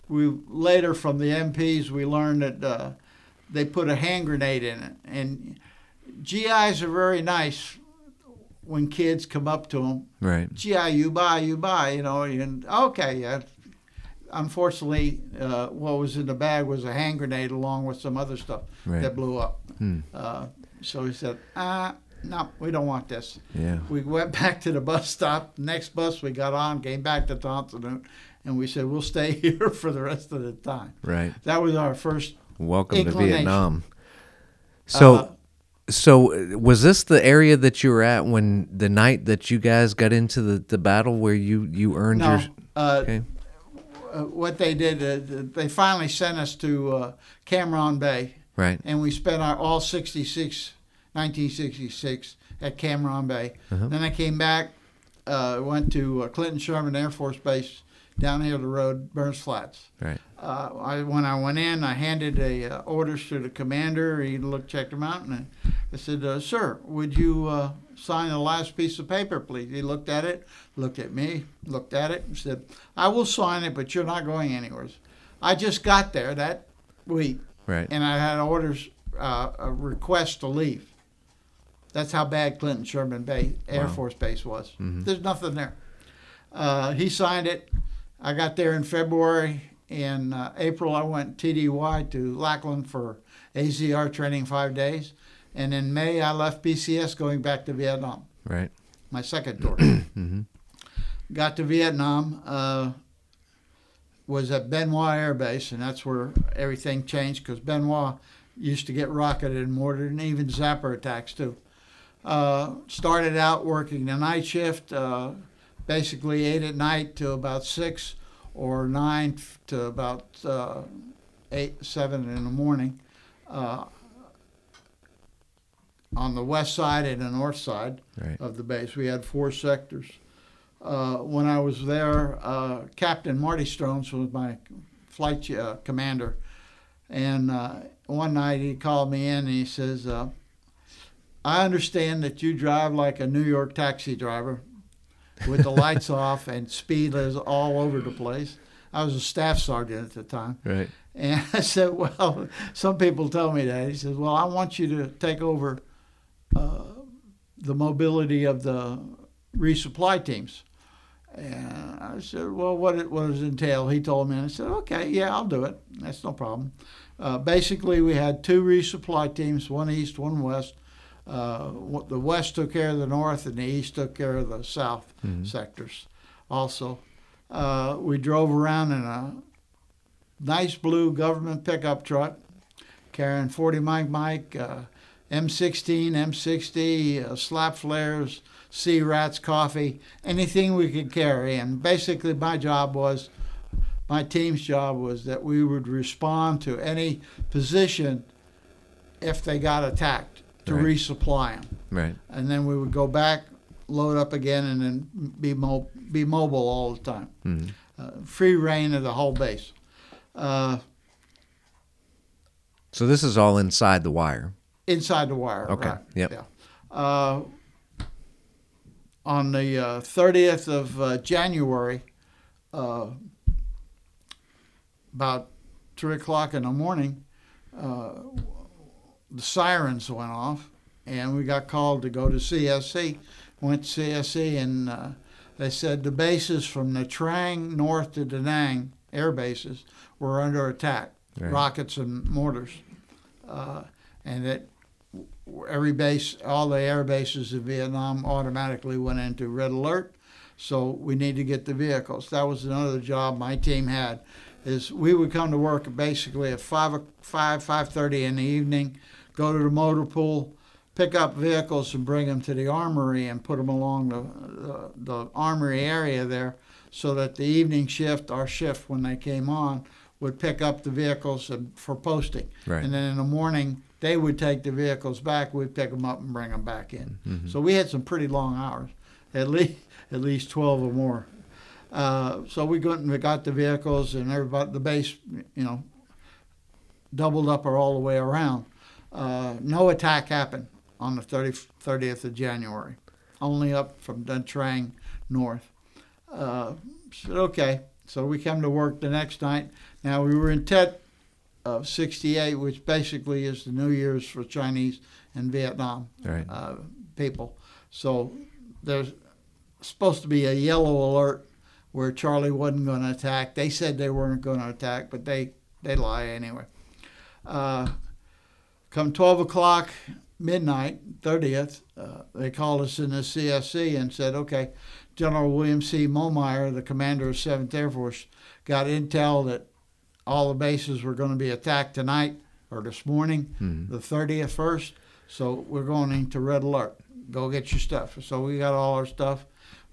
We later from the MPs we learned that uh, they put a hand grenade in it, and GIs are very nice when kids come up to them Right. GI, you buy, you buy, you know, and okay, yeah. Unfortunately, uh, what was in the bag was a hand grenade along with some other stuff Right. that blew up. Hmm. Uh, so he said, ah, no, we don't want this. Yeah. We went <laughs> back to the bus stop. Next bus we got on, came back to Tan Son Nhut, and we said, we'll stay <laughs> here for the rest of the time. Right. That was our first. Welcome to Vietnam. So, uh, so uh, was this the area that you were at when the night that you guys got into the, the battle where you you earned no, your uh, okay uh, what they did, uh, they finally sent us to uh, Cam Ranh Bay. right and we spent our all 66 1966 at Cam Ranh Bay Uh-huh. then i came back uh, went to uh, clinton sherman air force base down here the road burns flats right uh, I, when i went in i handed a uh, orders to the commander he looked checked them out and i said uh, sir would you uh, sign the last piece of paper please he looked at it looked at me looked at it and said i will sign it but you're not going anywhere i just got there that week right and I had orders, uh, a request to leave. That's how bad Clinton Sherman Bay Air Wow. Force Base was. Mhm. There's nothing there. Uh, he signed it. I got there in February. In uh, April, I went TDY to Lackland for AZR training five days. And in May, I left PCS going back to Vietnam, right my second tour. <clears throat> mm-hmm. got to Vietnam, uh, was at Bien Hoa Air Base, and that's where everything changed because Bien Hoa used to get rocketed and mortared and even sapper attacks too. Uh, started out working the night shift, uh, basically eight at night to about six or nine to about uh, eight, seven in the morning. Uh, on the west side and the north side right of the base. We had four sectors. Uh, when I was there, uh, Captain Marty Strones was my flight uh, commander. And uh, one night he called me in and he says, uh, I understand that you drive like a New York taxi driver with the lights off and speed is all over the place. I was a staff sergeant at the time. right And <laughs> I said, Well, some people tell me that. He says, Well, I want you to take over uh, the mobility of the resupply teams. And I said, Well, what, it, what does it entail? He told me. And I said, Okay, yeah, I'll do it. That's no problem. Uh, basically, we had two resupply teams, one east, one west. Uh, the west took care of the north, and the east took care of the south Mhm. sectors also. Uh, we drove around in a nice blue government pickup truck carrying 40 Mike Mike, uh, M16, M60, uh, slap flares, sea rats, coffee, anything we could carry. And basically, my job was, my team's job was that we would respond to any position if they got attacked to Right. resupply them. Right. And then we would go back, load up again, and then be, mo- be mobile all the time. Mhm. Uh, free reign of the whole base. Uh, So this is all inside the wire. inside the wire. Okay, Right. yep. Yeah. Uh, on the uh, 30th of uh, January, uh, about three o'clock in the morning, uh, the sirens went off, and we got called to go to CSC. Went to CSC, and uh, they said the bases from the Trang north to Da Nang air bases were under attack, Right. rockets and mortars, uh, and that every base, all the air bases in Vietnam automatically went into red alert. So we need to get the vehicles. That was another job my team had. Is we would come to work basically at five o- five five thirty in the evening, go to the motor pool, pick up vehicles and bring them to the armory and put them along the the, the armory area there, so that the evening shift, our shift when they came on, would pick up the vehicles for posting. Right. And then in the morning, they would take the vehicles back. We'd pick them up and bring them back in. Mhm. So we had some pretty long hours, at least at least twelve or more. Uh, so we got we got the vehicles and everybody the base, you know, doubled up or all the way around. Uh, no attack happened on the 30, 30th of January, only up from Nha Trang north. Uh, said, okay, so we come to work the next night. Now we were in Tet of 68, which basically is the New Year's for Chinese and Vietnam Right. uh, people. So there's supposed to be a yellow alert where Charlie wasn't going to attack. They said they weren't going to attack, but they, they lie anyway. Uh, come 12 o'clock, midnight, 30th, uh, they called us in the CSC and said, okay, General William C. Momyer, the commander of 7th Air Force, got intel that all the bases were going to be attacked tonight or this morning, Mhm. the 30th first. So we're going into red alert. Go get your stuff. So we got all our stuff.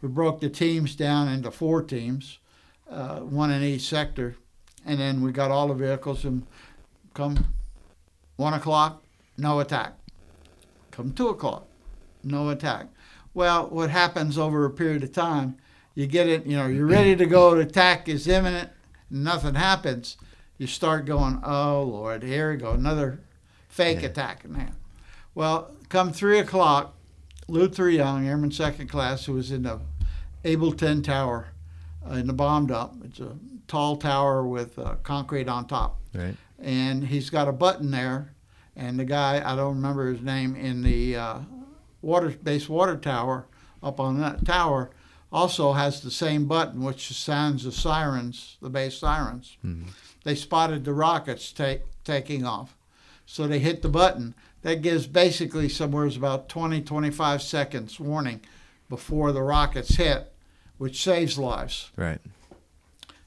We broke the teams down into four teams, uh, one in each sector, and then we got all the vehicles. And come one o'clock, no attack. Come two o'clock, no attack. Well, what happens over a period of time, you get it, you know, you're ready to go, the attack is imminent, nothing happens. You start going, oh Lord, here we go, another fake Yeah. attack now. Well, come three o'clock, Luther Young, Airman Second Class, who was in the Ableton Tower uh, in the bomb dump. It's a tall tower with uh, concrete on top Right. And he's got a button there. And the guy, I don't remember his name, in the uh, water base water tower up on that tower, also has the same button, which sounds the sirens, the base sirens. Mhm. They spotted the rockets take, taking off, so they hit the button. That gives basically somewhere about 20, 25 seconds warning before the rockets hit, which saves lives. Right.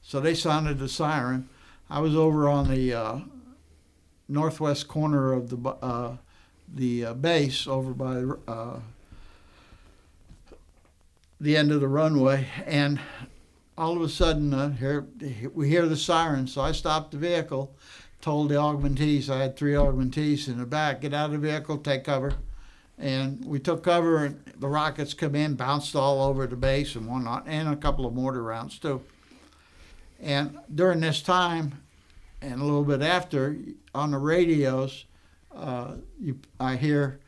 So they sounded the siren. I was over on the uh, northwest corner of the uh, the uh, base, over by uh, the end of the runway, and all of a sudden, uh, here we hear the siren. So I stopped the vehicle, told the augmentees I had three augmentees in the back, get out of the vehicle, take cover. And we took cover, and the rockets come in, bounced all over the base and whatnot, and a couple of mortar rounds too. And during this time, and a little bit after, on the radios, uh, you, I hear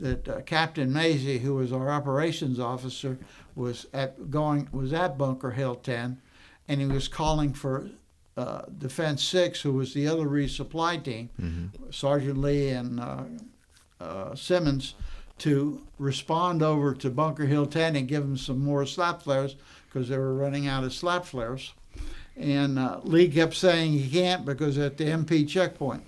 that uh, Captain Maisey, who was our operations officer, was at going was at Bunker Hill 10, and he was calling for uh, Defense Six, who was the other resupply team, Mhm. Sergeant Lee and uh, uh, Simmons, to respond over to Bunker Hill 10 and give them some more slap flares because they were running out of slap flares. And uh, Lee kept saying he can't because at the MP checkpoint,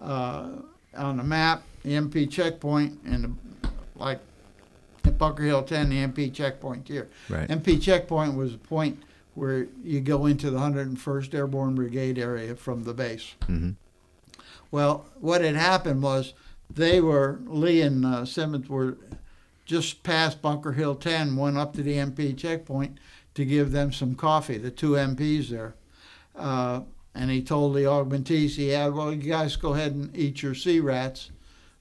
uh, on the map, the MP checkpoint, and the, like at Bunker Hill 10, the MP checkpoint here. Right. MP checkpoint was a point where you go into the 101st Airborne Brigade area from the base. hmm Well, what had happened was they were Lee and uh, Simmons were just past Bunker Hill 10, went up to the MP checkpoint to give them some coffee. The two MPs there, uh, and he told the augmentees he had, "Well, you guys go ahead and eat your sea rats,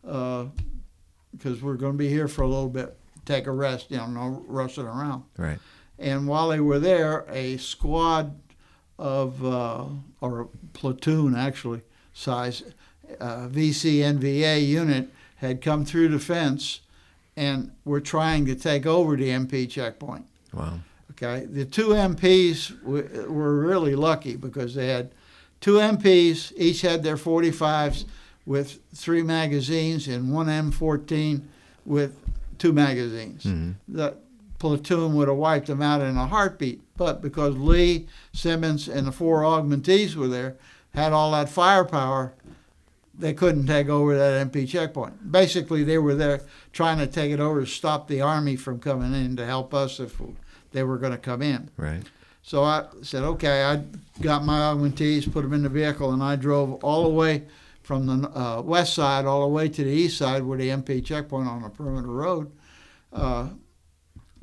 because we're going to be here for a little bit. Take a rest, you know, no rushing around." Right. And while they were there, a squad of, uh, or a platoon actually, size uh, VCNVA unit had come through the fence and were trying to take over the MP checkpoint. Wow. Okay, the two MPs w- were really lucky because they had two MPs, each had their 45s with three magazines and one M14 with two magazines. hmm The platoon would have wiped them out in a heartbeat, but because Lee, Simmons, and the four augmentees were there, had all that firepower, they couldn't take over that MP checkpoint. Basically, they were there trying to take it over to stop the army from coming in to help us if they were going to come in. Right. So I said, okay, I got my augmentees, put them in the vehicle, and I drove all the way from the uh, west side all the way to the east side where the MP checkpoint on the perimeter road. Uh,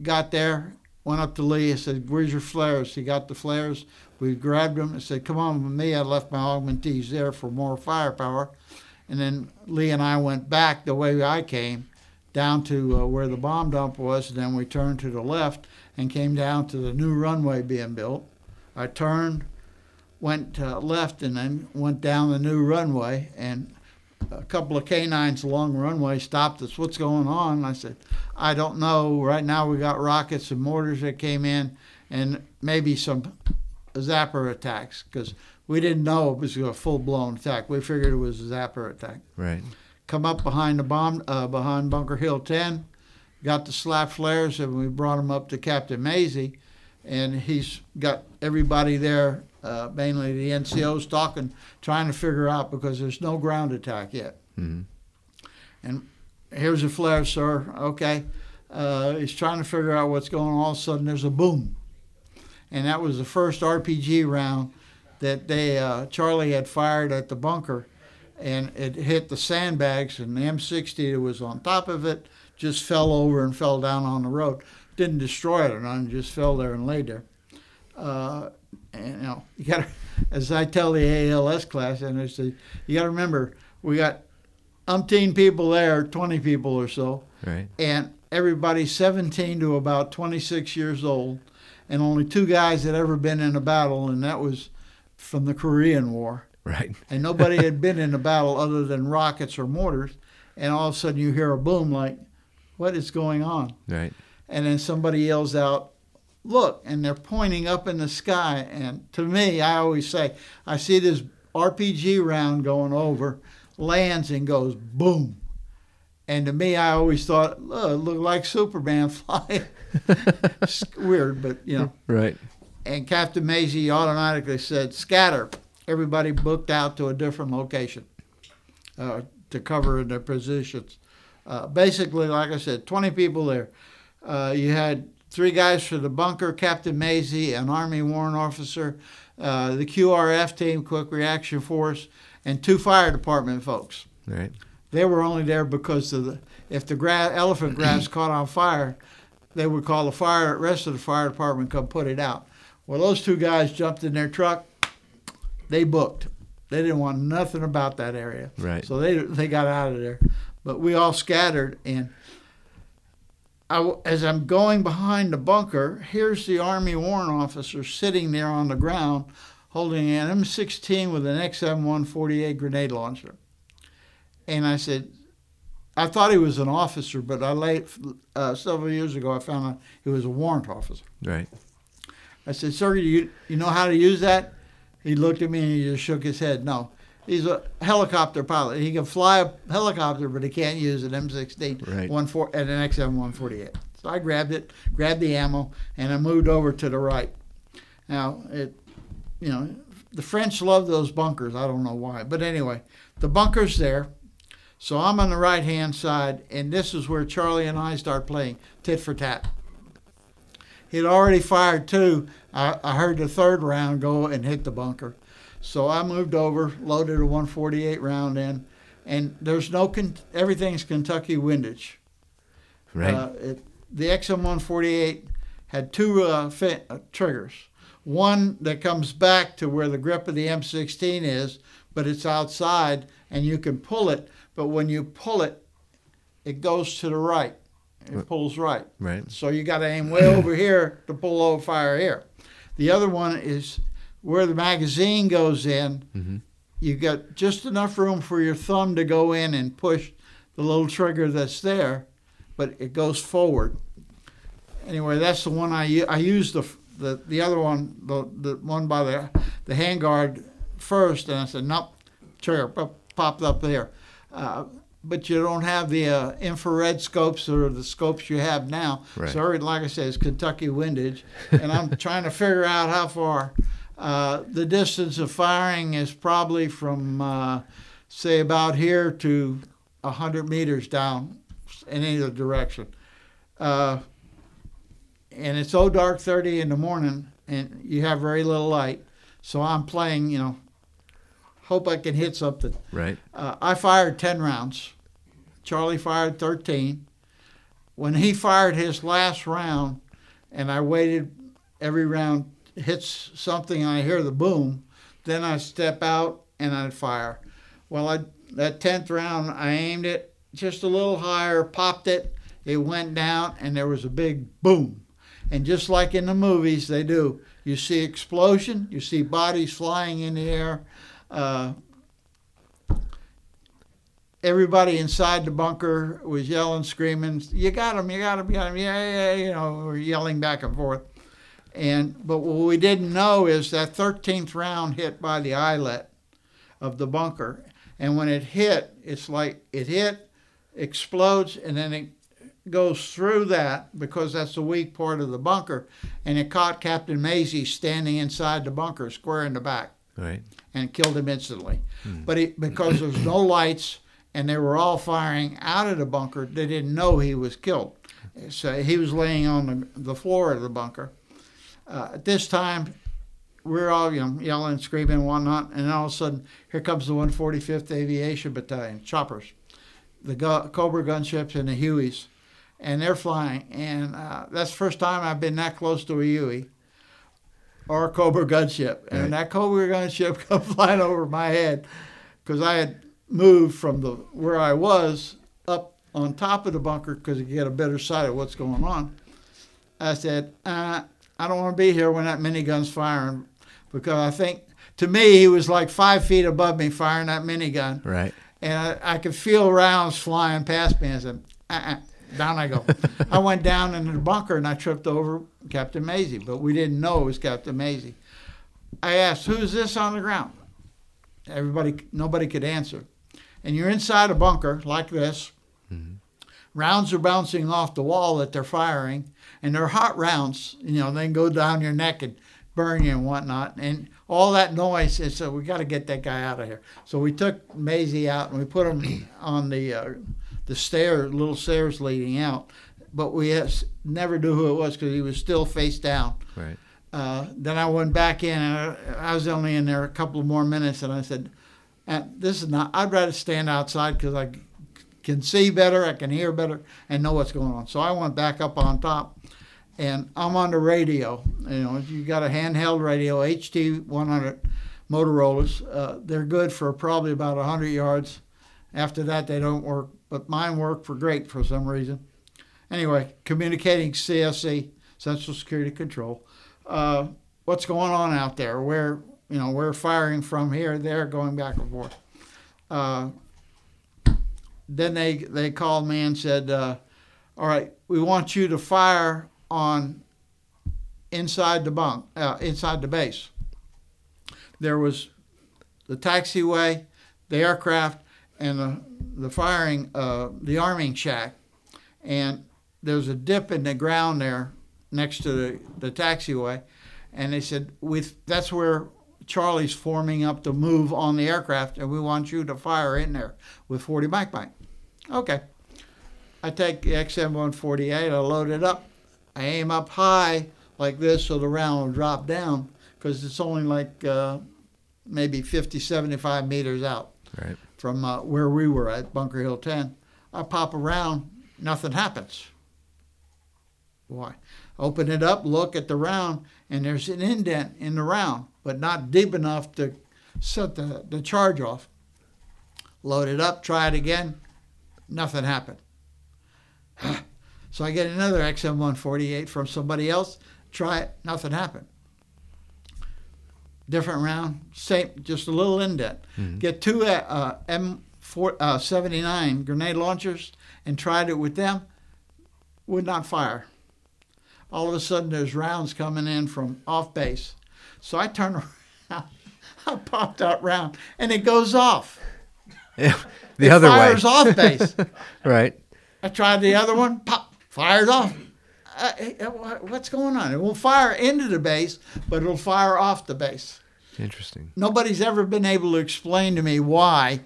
got there, went up to Lee. I said, "Where's your flares?" He got the flares. We grabbed them and said, "Come on with me." I left my augmentees there for more firepower, and then Lee and I went back the way I came, down to uh, where the bomb dump was. And then we turned to the left and came down to the new runway being built. I turned, went uh, left, and then went down the new runway. And a couple of canines along the runway stopped us. What's going on? I said, I don't know. Right now we got rockets and mortars that came in, and maybe some sapper attacks because we didn't know it was a full blown attack. We figured it was a sapper attack. Right. Come up behind the bomb, uh, behind Bunker Hill 10, got the slap flares, and we brought them up to Captain Maisey, and he's got everybody there, uh, mainly the NCOs, talking, trying to figure out because there's no ground attack yet. hmm Here's a flare, sir. Okay. Uh, he's trying to figure out what's going on. All of a sudden, there's a boom. And that was the first RPG round that they uh, Charlie had fired at the bunker. And it hit the sandbags, and the M60 that was on top of it just fell over and fell down on the road. Didn't destroy it or nothing, just fell there and laid there. Uh, and, you know, <laughs> you got as I tell the ALS class, and I say, you got to remember, we got umpteen people there, 20 people or so, Right. and everybody 17 to about 26 years old, and only two guys had ever been in a battle, and that was from the Korean War. Right. And nobody had <laughs> been in a battle other than rockets or mortars, and all of a sudden you hear a boom like, what is going on? Right. And then somebody yells out, look, and they're pointing up in the sky. And to me, I always say, I see this RPG round going over, lands and goes boom. And to me, I always thought, oh, it looked like Superman <laughs> flying. it's weird, but you know. Right. And Captain Maisey automatically said, scatter. Everybody booked out to a different location uh, to cover their positions. Uh, basically, like I said, 20 people there. Uh, you had three guys for the bunker, Captain Maisey, an Army warrant officer, uh, the QRF team, Quick Reaction Force, and two fire department folks. Right. They were only there because of the, if the gra- elephant grass <clears throat> caught on fire, they would call the fire rest of the fire department come put it out. Well, those two guys jumped in their truck. They booked. They didn't want nothing about that area. Right. So they they got out of there. But we all scattered, and I as I'm going behind the bunker, here's the Army warrant officer sitting there on the ground, holding an M16 with an XM148 grenade launcher. And I said, I thought he was an officer, but I late uh, several years ago I found out he was a warrant officer. Right. I said, "Sir, you you know how to use that?" He looked at me and he just shook his head. No, he's a helicopter pilot. He can fly a helicopter, but he can't use an M16 Right. one four and an XM148. So I grabbed it, grabbed the ammo, and I moved over to the right. Now it, you know, the French love those bunkers. I don't know why, but anyway, the bunker's there. So I'm on the right hand side, and this is where Charlie and I start playing tit for tat. He'd already fired two. I, I heard the third round go and hit the bunker. So I moved over, loaded a 148 round in, and there's no con- everything's Kentucky windage. Right. Uh, it, the XM148 had two uh, fi- uh, triggers. One that comes back to where the grip of the M16 is, but it's outside and you can pull it. But when you pull it, it goes to the right. It pulls right. right. So you got to aim way over here to pull over fire here. The other one is where the magazine goes in. Mhm. You got just enough room for your thumb to go in and push the little trigger that's there, but it goes forward. Anyway, that's the one I I used the the the other one the the one by the the handguard first, and I said nope, trigger pop, popped up there. Uh, but you don't have the uh, infrared scopes or the scopes you have now. Right. So, like I said, it's Kentucky windage, and I'm <laughs> trying to figure out how far. Uh, the distance of firing is probably from, uh, say, about here to 100 meters down in either direction. Uh, and it's so dark 30 in the morning, and you have very little light. So I'm playing, you know, hope I can hit something. Right. Uh, I fired 10 rounds. Charlie fired 13. When he fired his last round, and I waited every round hits something and I hear the boom, then I step out and I'd fire. Well, I, that 10th round, I aimed it just a little higher, popped it, it went down, and there was a big boom. And just like in the movies, they do. You see explosion, you see bodies flying in the air. Uh, everybody inside the bunker was yelling, screaming, "You got him! You got him! You got him! Yeah, yeah!" You know, we're yelling back and forth. And but what we didn't know is that 13th round hit by the eyelet of the bunker, and when it hit, it's like it hit, explodes, and then it goes through that because that's the weak part of the bunker, and it caught Captain Maisey standing inside the bunker, square in the back Right. and killed him instantly. Hmm. But he, because there was no lights and they were all firing out of the bunker, they didn't know he was killed. So he was laying on the, the floor of the bunker. Uh, at this time, we're all you know yelling, screaming, and whatnot, and all of a sudden, here comes the 145th Aviation Battalion, choppers, the Gu- Cobra gunships and the Hueys, and they're flying. And uh, that's the first time I've been that close to a Huey or a Cobra gunship. And Right. that Cobra gunship <laughs> come flying over my head because I had moved from the where I was up on top of the bunker because you get a better sight of what's going on. I said, uh, I don't want to be here when that minigun's firing because I think to me he was like five feet above me firing that minigun Right. and I, I could feel rounds flying past me. I said, uh-uh, down I go. <laughs> I went down into the bunker and I tripped over Captain Maisey, but we didn't know it was Captain Maisey. I asked, "Who's this on the ground?" Everybody, nobody could answer. And you're inside a bunker like this. Mm-hmm. Rounds are bouncing off the wall that they're firing, and they're hot rounds. You know, they can go down your neck and burn you and whatnot. And all that noise, and so we got to get that guy out of here. So we took Maisey out and we put him <coughs> on the uh, the stair, little stairs leading out. But we has, never knew who it was because he was still face down. Right. Uh, then I went back in, and I, I was only in there a couple of more minutes, and I said, "Uh, "This is not. I'd rather stand outside because I can see better, I can hear better, and know what's going on." So I went back up on top, and I'm on the radio. You know, you got a handheld radio, HT 100 Motorola's. Uh, they're good for probably about 100 yards. After that, they don't work, but mine work for great for some reason. Anyway, communicating CSC, Central Security Control. Uh, what's going on out there? Where you know we're firing from here, there, going back and forth. Uh, then they they called me and said, uh, "All right, we want you to fire on inside the bunk, uh, inside the base." There was the taxiway, the aircraft, and the the firing, uh, the arming shack, and there's a dip in the ground there next to the, the taxiway, and they said we that's where Charlie's forming up to move on the aircraft, and we want you to fire in there with 40 Mike Mike. Okay. I take the XM148, I load it up, I aim up high like this so the round will drop down because it's only like uh, maybe 50, 75 meters out. Right. from uh, where we were at Bunker Hill 10. I pop around, nothing happens. Why? Open it up, look at the round, and there's an indent in the round, but not deep enough to set the, the charge off. Load it up, try it again, nothing happened. <sighs> so I get another XM148 from somebody else, try it, nothing happened. Different round, same, just a little indent. Get two uh, M79 uh, grenade launchers and tried it with them, would not fire. All of a sudden, there's rounds coming in from off base. So I turn <laughs> around, I popped that round, and it goes off. Yeah. The it other way. fires off base. <laughs> Right. I tried the other one, pop, fires off. Uh, what's going on? It will fire into the base, but it'll fire off the base. Interesting. Nobody's ever been able to explain to me why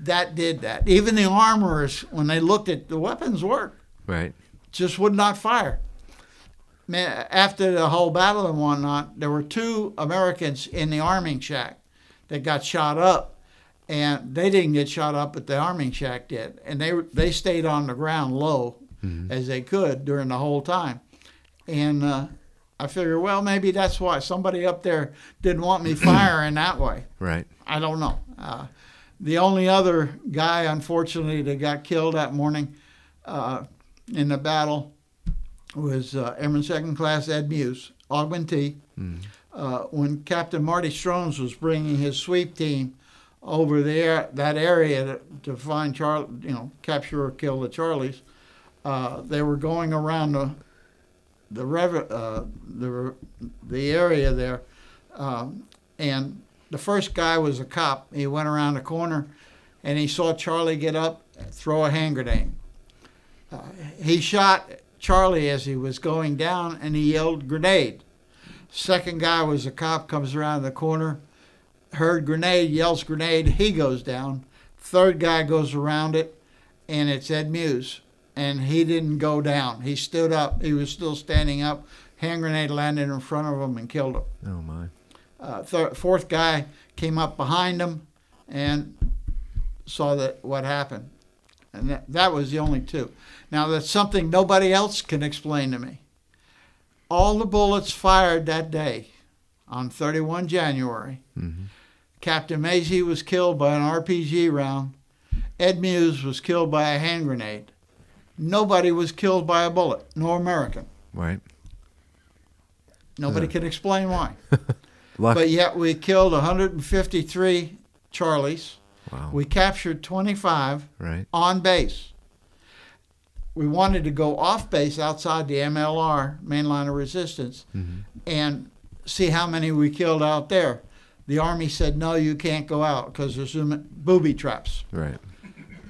that did that. Even the armorers, when they looked at the weapons work, Right. just would not fire. After the whole battle and whatnot, there were two Americans in the arming shack that got shot up, and they didn't get shot up, but the arming shack did, and they they stayed on the ground low as they could during the whole time, and uh, I figure, well, maybe that's why somebody up there didn't want me <clears throat> firing that way. Right. I don't know. Uh, the only other guy, unfortunately, that got killed that morning uh, in the battle was uh, Airman Second Class Ed Muse, augmentee. Uh, when Captain Marty Strones was bringing his sweep team over there, that area to, to find Charlie, you know, capture or kill the Charlies, uh, they were going around the the rev- uh, the the area there, um, and the first guy was a cop. He went around the corner, and he saw Charlie get up, throw a hand grenade. Uh, he shot Charlie as he was going down, and he yelled grenade. Second guy was a cop, comes around the corner, heard grenade, yells grenade. He goes down. Third guy goes around it, and it's Ed Muse, and he didn't go down. He stood up. He was still standing up. Hand grenade landed in front of him and killed him Oh my. uh, thir- fourth guy came up behind him and saw that what happened, and that, that was the only two. Now that's something nobody else can explain to me. All the bullets fired that day, on 31 January. Mm-hmm. Captain Maisey was killed by an RPG round. Ed Muse was killed by a hand grenade. Nobody was killed by a bullet, no American. Right. Nobody Huh. can explain why. <laughs> But yet we killed 153 Charlies. Wow. We captured 25 right. on base. We wanted to go off base outside the MLR, main line of resistance, Mhm. and see how many we killed out there. The Army said, no, you can't go out because there's booby traps. Right.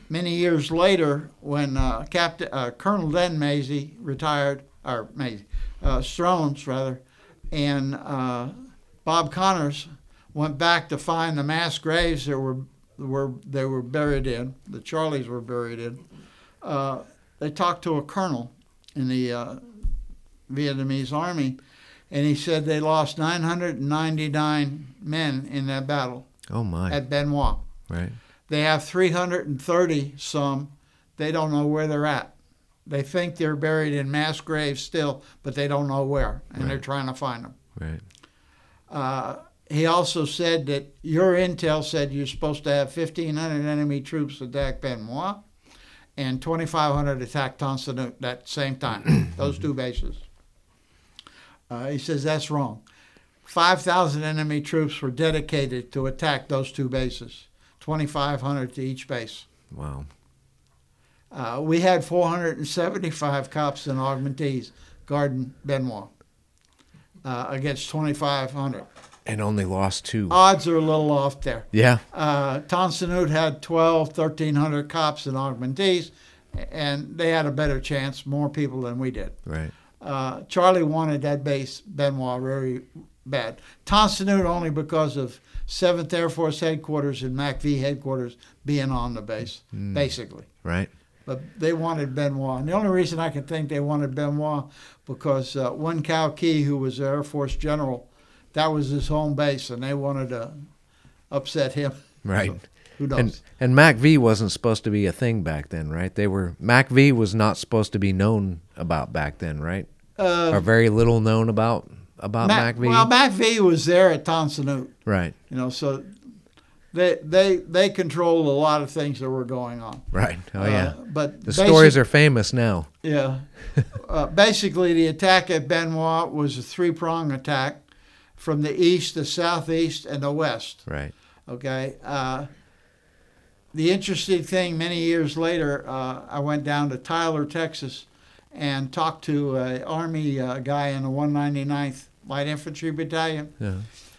Many years later, when uh, Captain uh, Colonel then Maisey retired, or Maisey, uh, Strones rather, and uh, Bob Connors went back to find the mass graves that were were they were buried in. The Charlies were buried in. Uh, they talked to a colonel in the uh, Vietnamese army, and he said they lost 999 men in that battle Oh my. at Bien Hoa. right. They have 330 some. They don't know where they're at. They think they're buried in mass graves still, but they don't know where, and they're trying to find them. Right. Uh, he also said that your intel said you're supposed to have 1,500 enemy troops attack Bien Hoa and 2,500 attack Tan Son Nhut that same time, <clears throat> those two bases. Uh, he says that's wrong. 5,000 enemy troops were dedicated to attack those two bases, 2,500 to each base. Wow. Uh, we had 475 cops and augmentees guarding Bien Hoa uh, against 2,500. And only lost two. Odds are a little off there. yeah. Uh, Tan Son Nhut had 12, 1,300 cops and augmentees, and they had a better chance, more people than we did. Right. Uh, Charlie wanted that base, Bien Hoa, very bad. Tan Son Nhut only because of 7th Air Force headquarters and MACV headquarters being on the base, basically. Right. But they wanted Bien Hoa. And the only reason I can think they wanted Bien Hoa because uh, Nguyen Cao Ky, who was the Air Force general, that was his home base, and they wanted to upset him. <laughs> Right. Who knows? And and MACV wasn't supposed to be a thing back then, right? They were MACV was not supposed to be known about back then, right? Uh, or very little known about about Mac, V. Well, Mac V was there at Tan Son Nhut, right, you know, so they they they controlled a lot of things that were going on. right. Oh Uh, yeah. but The basic- stories are famous now. Yeah. <laughs> uh, basically, the attack at Bien Hoa was a three prong attack from the east, the southeast, and the west. Right. Okay. Uh, the interesting thing, many years later, uh, I went down to Tyler, Texas, and talked to an Army uh, guy in the 199th Light Infantry Battalion. Yeah.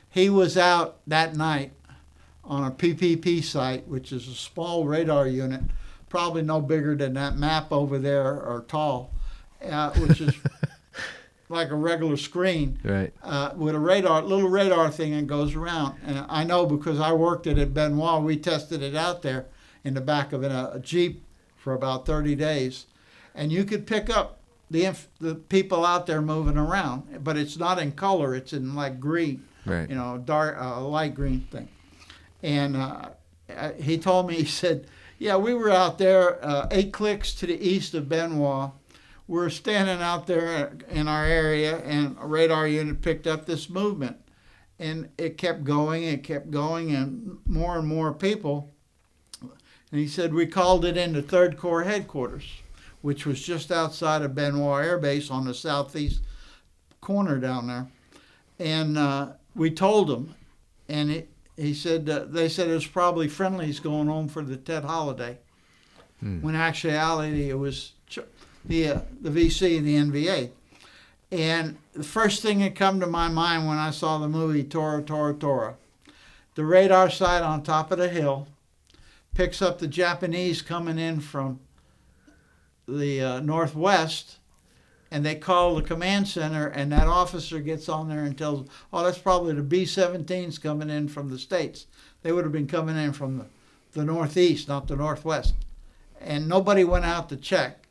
He was out that night on a PPP site, which is a small radar unit, probably no bigger than that map over there or tall, uh, which is <laughs> like a regular screen Right. uh, with a radar, little radar thing that goes around. And I know because I worked it at Bien Hoa, we tested it out there in the back of a, a Jeep for about 30 days. And you could pick up the, inf- the people out there moving around, but it's not in color, it's in like green, Right. you know, dark, uh, light green thing. And uh, uh, he told me, he said, yeah, we were out there uh, eight clicks to the east of Bien Hoa. We're standing out there in our area, and a radar unit picked up this movement. And it kept going, it kept going, and more and more people. And he said, we called it into 3rd Corps headquarters, which was just outside of Bien Hoa Air Base on the southeast corner down there. And uh, we told them, and it, he said uh, they said it was probably friendlies going home for the Tet holiday, Hmm. when actuality it was ch- the uh, the VC and the NVA. And the first thing that come to my mind when I saw the movie Tora Tora Tora, the radar site on top of the hill picks up the Japanese coming in from the uh, northwest and they call the command center, and that officer gets on there and tells, "Oh, that's probably the B-17s coming in from the states. They would have been coming in from the, the northeast, not the northwest." And nobody went out to check,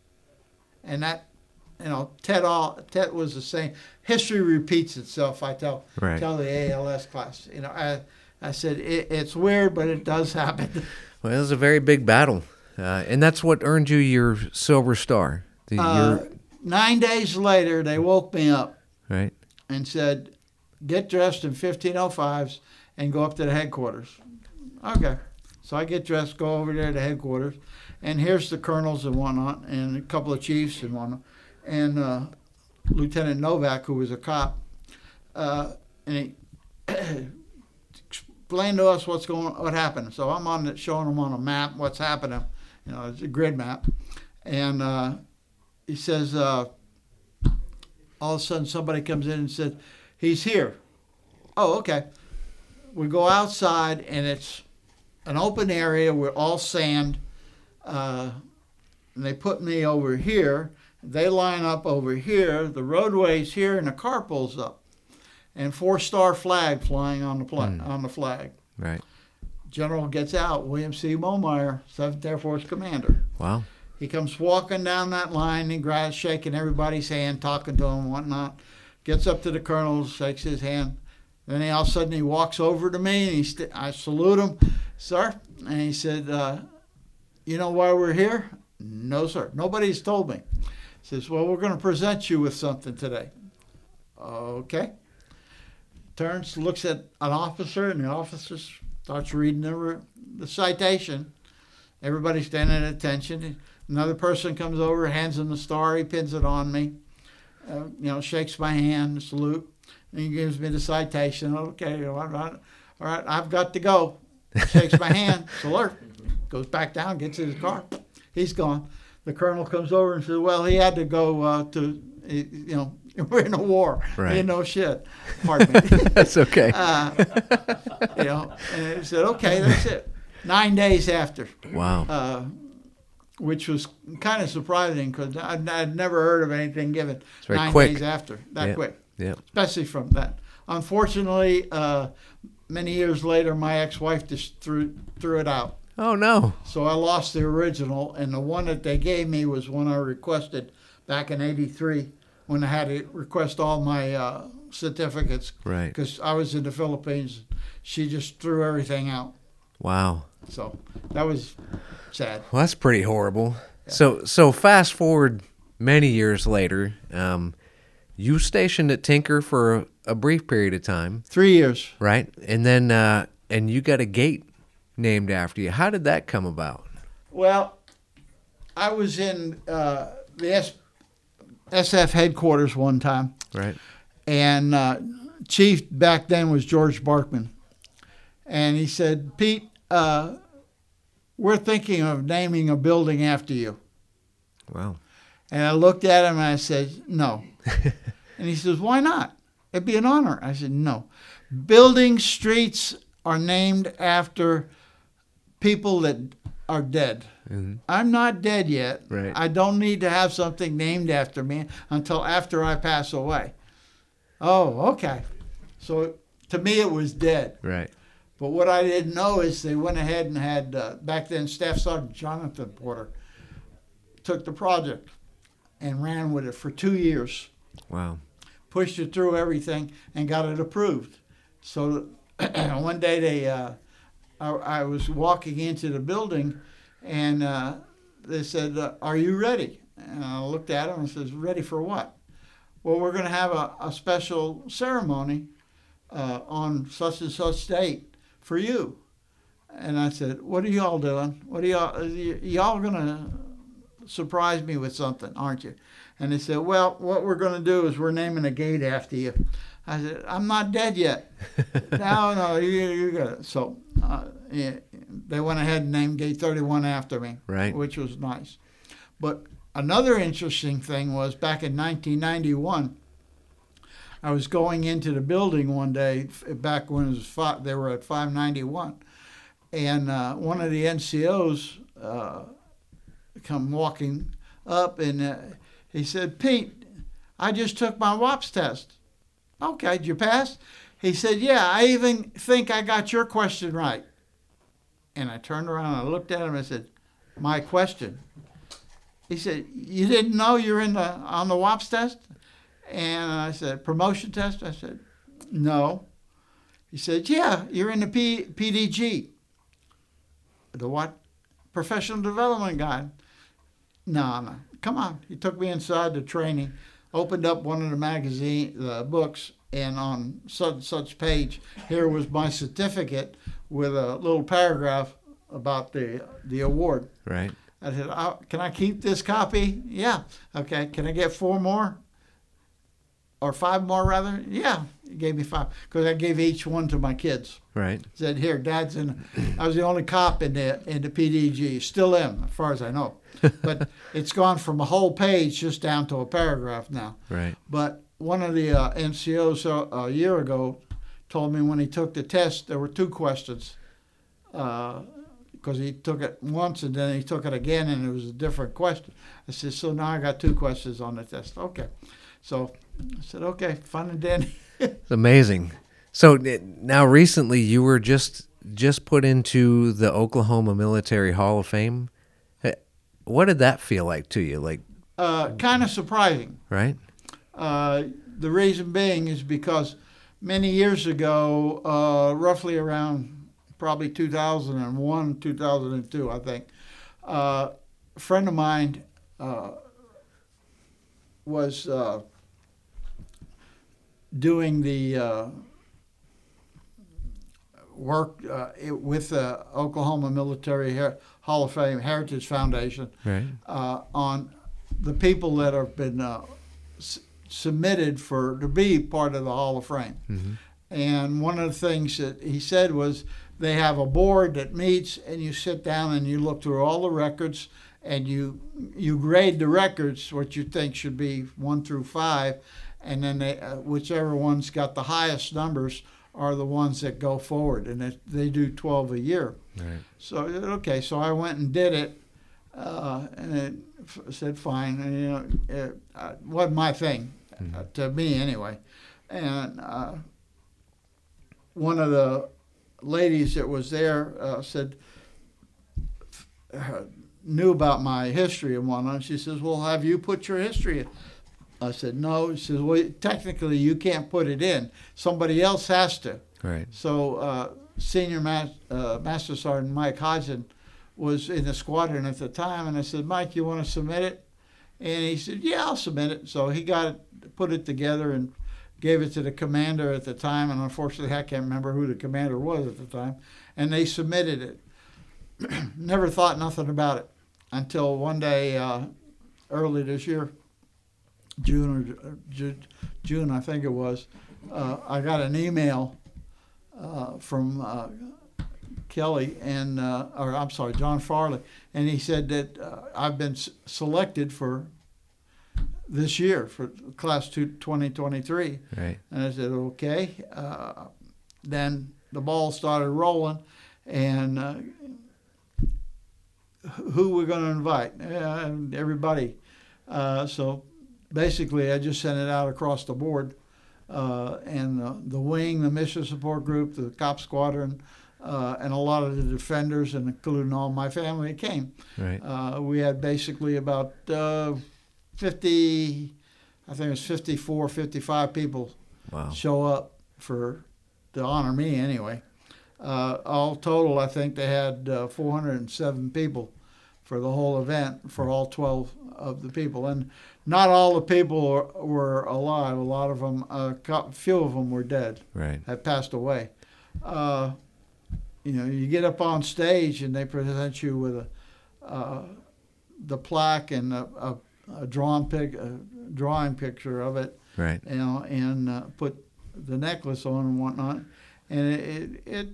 and that, you know, Tet all Tet was the same. History repeats itself. I tell Right. tell the ALS class. You know, I I said it, it's weird, but it does happen. <laughs> Well, it was a very big battle, uh, and that's what earned you your Silver Star. The, Uh, your, nine days later, they woke me up. right. and said, "Get dressed in 1505s and go up to the headquarters." Okay, so I get dressed, go over there to headquarters, and here's the colonels and whatnot, and a couple of chiefs and whatnot, and uh, Lieutenant Novak, who was a cop, uh, and he <coughs> explained to us what's going, what happened. So I'm on, the, showing them on a map what's happening, you know, it's a grid map, and uh, he says. Uh, all of a sudden somebody comes in and says, "He's here." Oh, okay. We go outside and it's an open area with all sand. Uh, and they put me over here. They line up over here. The roadway's here, and the car pulls up, and four-star flag flying on the flag. Hmm. On the flag. Right. General gets out. William C. Momyer, Seventh Air Force Commander. Wow. He comes walking down that line and grabs, shaking everybody's hand, talking to them, and whatnot. Gets up to the colonel, shakes his hand. Then he, all of a sudden he walks over to me and he st- I salute him, sir. And he said, uh, "You know why we're here?" No, sir. Nobody's told me. He says, "Well, we're going to present you with something today." Okay. Turns, looks at an officer, and the officer starts reading the, the citation. Everybody's standing at attention. Another person comes over, hands him the star, he pins it on me, uh, you know, shakes my hand, salute, and he gives me the citation. Okay, all right, all right, I've got to go. Shakes my hand, salute, goes back down, gets in his car, he's gone. The colonel comes over and says, "Well, he had to go uh, to, you know, <laughs> we're in a war. Right. Didn't know shit." <laughs> Pardon me. That's okay. uh, you know, and he said, "Okay, that's it." Nine days after, wow. uh, which was kind of surprising because I'd, I'd never heard of anything given nine quick. days after that Yeah. quick, Yeah. especially from that. Unfortunately, uh, many years later, my ex-wife just threw threw it out, Oh no. so I lost the original, and the one that they gave me was one I requested back in '83 when I had to request all my uh, certificates Right. because I was in the Philippines. She just threw everything out. Wow. So that was sad. Well, that's pretty horrible. So so fast forward many years later, um, you stationed at Tinker for a, a brief period of time, Three years. right? And then uh, and you got a gate named after you. How did that come about? Well, I was in uh, the S- SF headquarters one time, Right. and uh, chief back then was George Barkman, and he said, "Pete, uh, we're thinking of naming a building after you." Wow. And I looked at him and I said, "No." <laughs> and he says, "Why not? It'd be an honor." I said, "No. Building streets are named after people that are dead." Mhm. I'm not dead yet. Right. I don't need to have something named after me until after I pass away. Oh, okay. So to me, it was dead. Right. But what I didn't know is they went ahead and had, uh, back then, Staff Sergeant Jonathan Porter took the project and ran with it for two years, Wow. pushed it through everything, and got it approved. So <clears throat> one day they, uh, I, I was walking into the building, and uh, they said, uh, "Are you ready?" And I looked at them and says, "Ready for what?" Well, we're going to have a, a special ceremony uh, on such and such date for you. And I said, "What are y'all doing? What are y'all? y- Y'all going to surprise me with something, aren't you?" And they said, "Well, what we're going to do is we're naming a gate after you." I said, "I'm not dead yet." <laughs> no, no, you you got it. So uh, yeah, they went ahead and named Gate 31 after me, Right. which was nice. But another interesting thing was back in 1991. I was going into the building one day back when it was five, they were at 591, and uh, one of the NCOs uh, come walking up and uh, he said, "Pete, I just took my WAPS test." Okay, did you pass? He said, "Yeah, I even think I got your question right." And I turned around and I looked at him and I said, "My question." He said, "You didn't know you're in the on the WAPS test?" And I said, "Promotion test?" I said, "No." He said, "Yeah, you're in the P- PDG." The what? Professional Development Guide. No, no. Come on. He took me inside the training, opened up one of the magazine, the books, and on such and such page, here was my certificate with a little paragraph about the the award. Right. I said, oh, "Can I keep this copy?" Yeah. Okay. Can I get four more? Or five more, rather? Yeah. Gave me five because I gave each one to my kids. Right. Said, "Here, Dad's in." I was the only cop in the in the PDG. Still am, as far as I know. <laughs> But it's gone from a whole page just down to a paragraph now. Right. But one of the uh, NCOs a, a year ago told me when he took the test, there were two questions. Because he took it once and then he took it again and it was a different question. I said, So now I got two questions on the test. Okay. So I said, Okay, fun and dandy. <laughs> It's amazing. So now recently you were just just put into the Oklahoma Military Hall of Fame. What did that feel like to you? Like, uh, kind of surprising. right? Uh, the reason being is because many years ago, uh, roughly around probably 2001, 2002, I think, uh, a friend of mine uh, was uh, doing the uh, work uh, it- with the Oklahoma Military Her- Hall of Fame Heritage Foundation Right. uh, on the people that have been uh, s- submitted for to be part of the Hall of Fame. Mm-hmm. And one of the things that he said was they have a board that meets, and you sit down and you look through all the records, and you you grade the records what you think should be one through five, and then they, uh, whichever one's got the highest numbers are the ones that go forward, and it, they do twelve a year. Right. So okay, so I went and did it, uh, and it f- said fine, and you know, it uh, wasn't my thing, uh, to me anyway. And uh, one of the ladies that was there uh, said, uh, knew about my history and whatnot. She says, "Well, have you put your history?" In?" I said, "No." She says, "Well, technically, you can't put it in. Somebody else has to." Right. So uh, senior ma- uh, master sergeant Mike Hodgson was in the squadron at the time, and I said, Mike, you want to submit it? And he said, Yeah, I'll submit it. So he got it, put it together, and gave it to the commander at the time. And unfortunately, I can't remember who the commander was at the time. And they submitted it. <clears throat> Never thought nothing about it until one day, uh, early this year, June or June, June I think it was. Uh, I got an email uh, from uh, Kelly and, uh, or I'm sorry, John Farley, and he said that uh, I've been s- selected for this year for class two, 2023. Right. And I said, okay. Uh, then the ball started rolling, and uh, who we're going to invite? Uh, everybody. Uh, so basically, I just sent it out across the board. Uh, and uh, the wing, the mission support group, the cop squadron, uh, and a lot of the defenders, and including all my family, came. Right. Uh, we had basically about uh, 50, I think it was 54, 55 people Wow. show up for to honor me anyway. Uh, all total, I think they had uh, 407 people for the whole event for all 12 of the people, and not all the people were, were alive. A lot of them, a few of them were dead, Right. had passed away. Uh, you know, you get up on stage and they present you with a uh, the plaque and a, a, a drawn pic, a drawing picture of it Right. you know, and uh, put the necklace on and whatnot, and it, it, it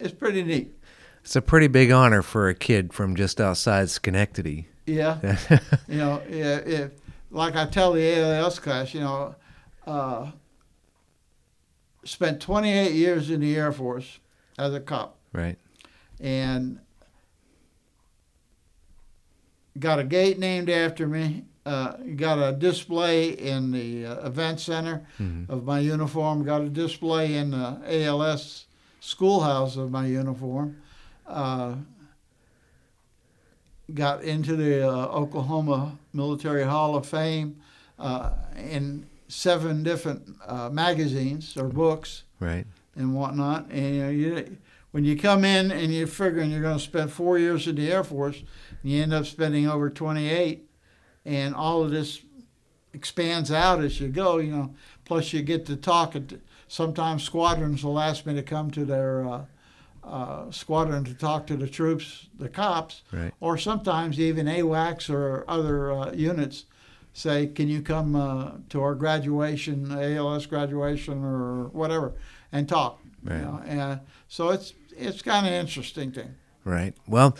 it's pretty neat. It's a pretty big honor for a kid from just outside Schenectady. Yeah, <laughs> you know, yeah, if like I tell the ALS class, you know, uh, spent 28 years in the Air Force as a cop, right. and got a gate named after me. Uh, got a display in the uh, event center Mhm. of my uniform. Got a display in the ALS schoolhouse of my uniform. Uh, got into the uh, Oklahoma Military Hall of Fame uh, in seven different uh, magazines or books Right. and whatnot. And you know, you, when you come in and you're figuring you're going to spend four years in the Air Force, and you end up spending over 28, and all of this expands out as you go. You know, plus you get to talk. At, sometimes squadrons will ask me to come to their uh, uh, squadron to talk to the troops, the cops, Right. or sometimes even AWACS or other uh, units say, "Can you come uh, to our graduation, ALS graduation, or whatever, and talk?" you know? And so it's it's kind of interesting thing. Right. Well,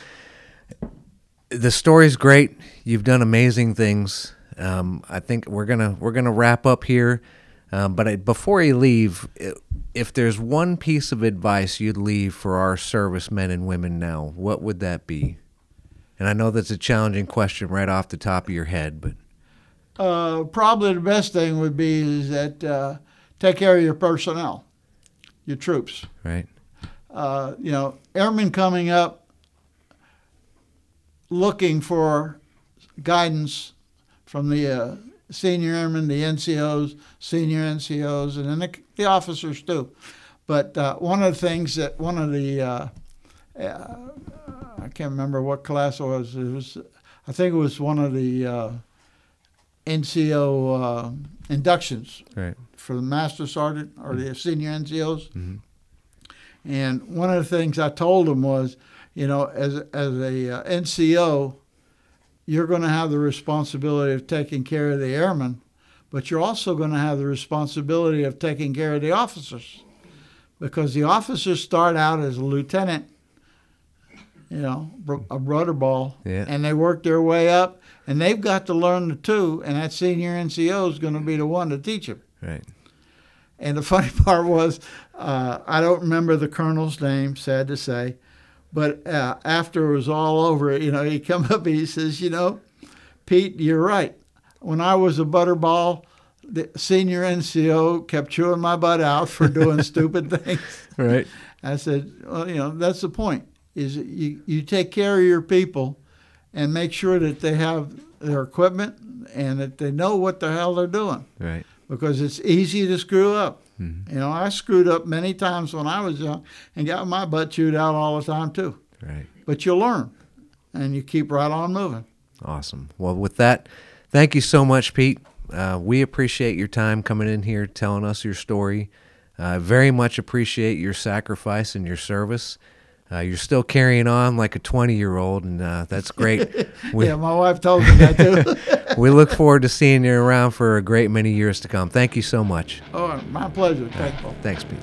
the story's great. You've done amazing things. Um, I think we're gonna we're gonna wrap up here. Um, but I, before you leave, i- if there's one piece of advice you'd leave for our servicemen and women now, what would that be? And I know that's a challenging question right off the top of your head, but Uh, probably the best thing would be is that uh, take care of your personnel, your troops. right, uh, you know, airmen coming up looking for guidance from the uh, senior airmen, the NCOs, senior NCOs, and then the, the officers too. But uh, one of the things that one of the uh, uh, I can't remember what class it was. It was I think it was one of the uh, NCO uh, inductions right, for the master sergeant or the senior NCOs. Mhm. And one of the things I told them was, you know, as as a uh, NCO, you're going to have the responsibility of taking care of the airmen, but you're also going to have the responsibility of taking care of the officers, because the officers start out as a lieutenant, you know, a rudder ball, Yeah. and they work their way up, and they've got to learn the two, and that senior NCO is going to be the one to teach them. right, And the <laughs> funny part was, uh, I don't remember the colonel's name, sad to say, but uh, after it was all over, you know, he <laughs> come up and he says, you know, Pete, you're right. When I was a butterball, the senior NCO kept chewing my butt out for doing <laughs> stupid things. right, I said, well, you know, that's the point. Is you, you take care of your people and make sure that they have their equipment and that they know what the hell they're doing right, because it's easy to screw up. You know, I screwed up many times when I was young and got my butt chewed out all the time too. Right. But you learn, and you keep right on moving. Awesome. Well, with that, thank you so much, Pete. Uh, we appreciate your time coming in here, telling us your story. Uh, very much appreciate your sacrifice and your service. Uh, you're still carrying on like a 20 year old, and uh, that's great. <laughs> We, yeah, my wife told me that too. <laughs> we look forward to seeing you around for a great many years to come. Thank you so much. oh, my pleasure. Thankful. Thanks, Pete.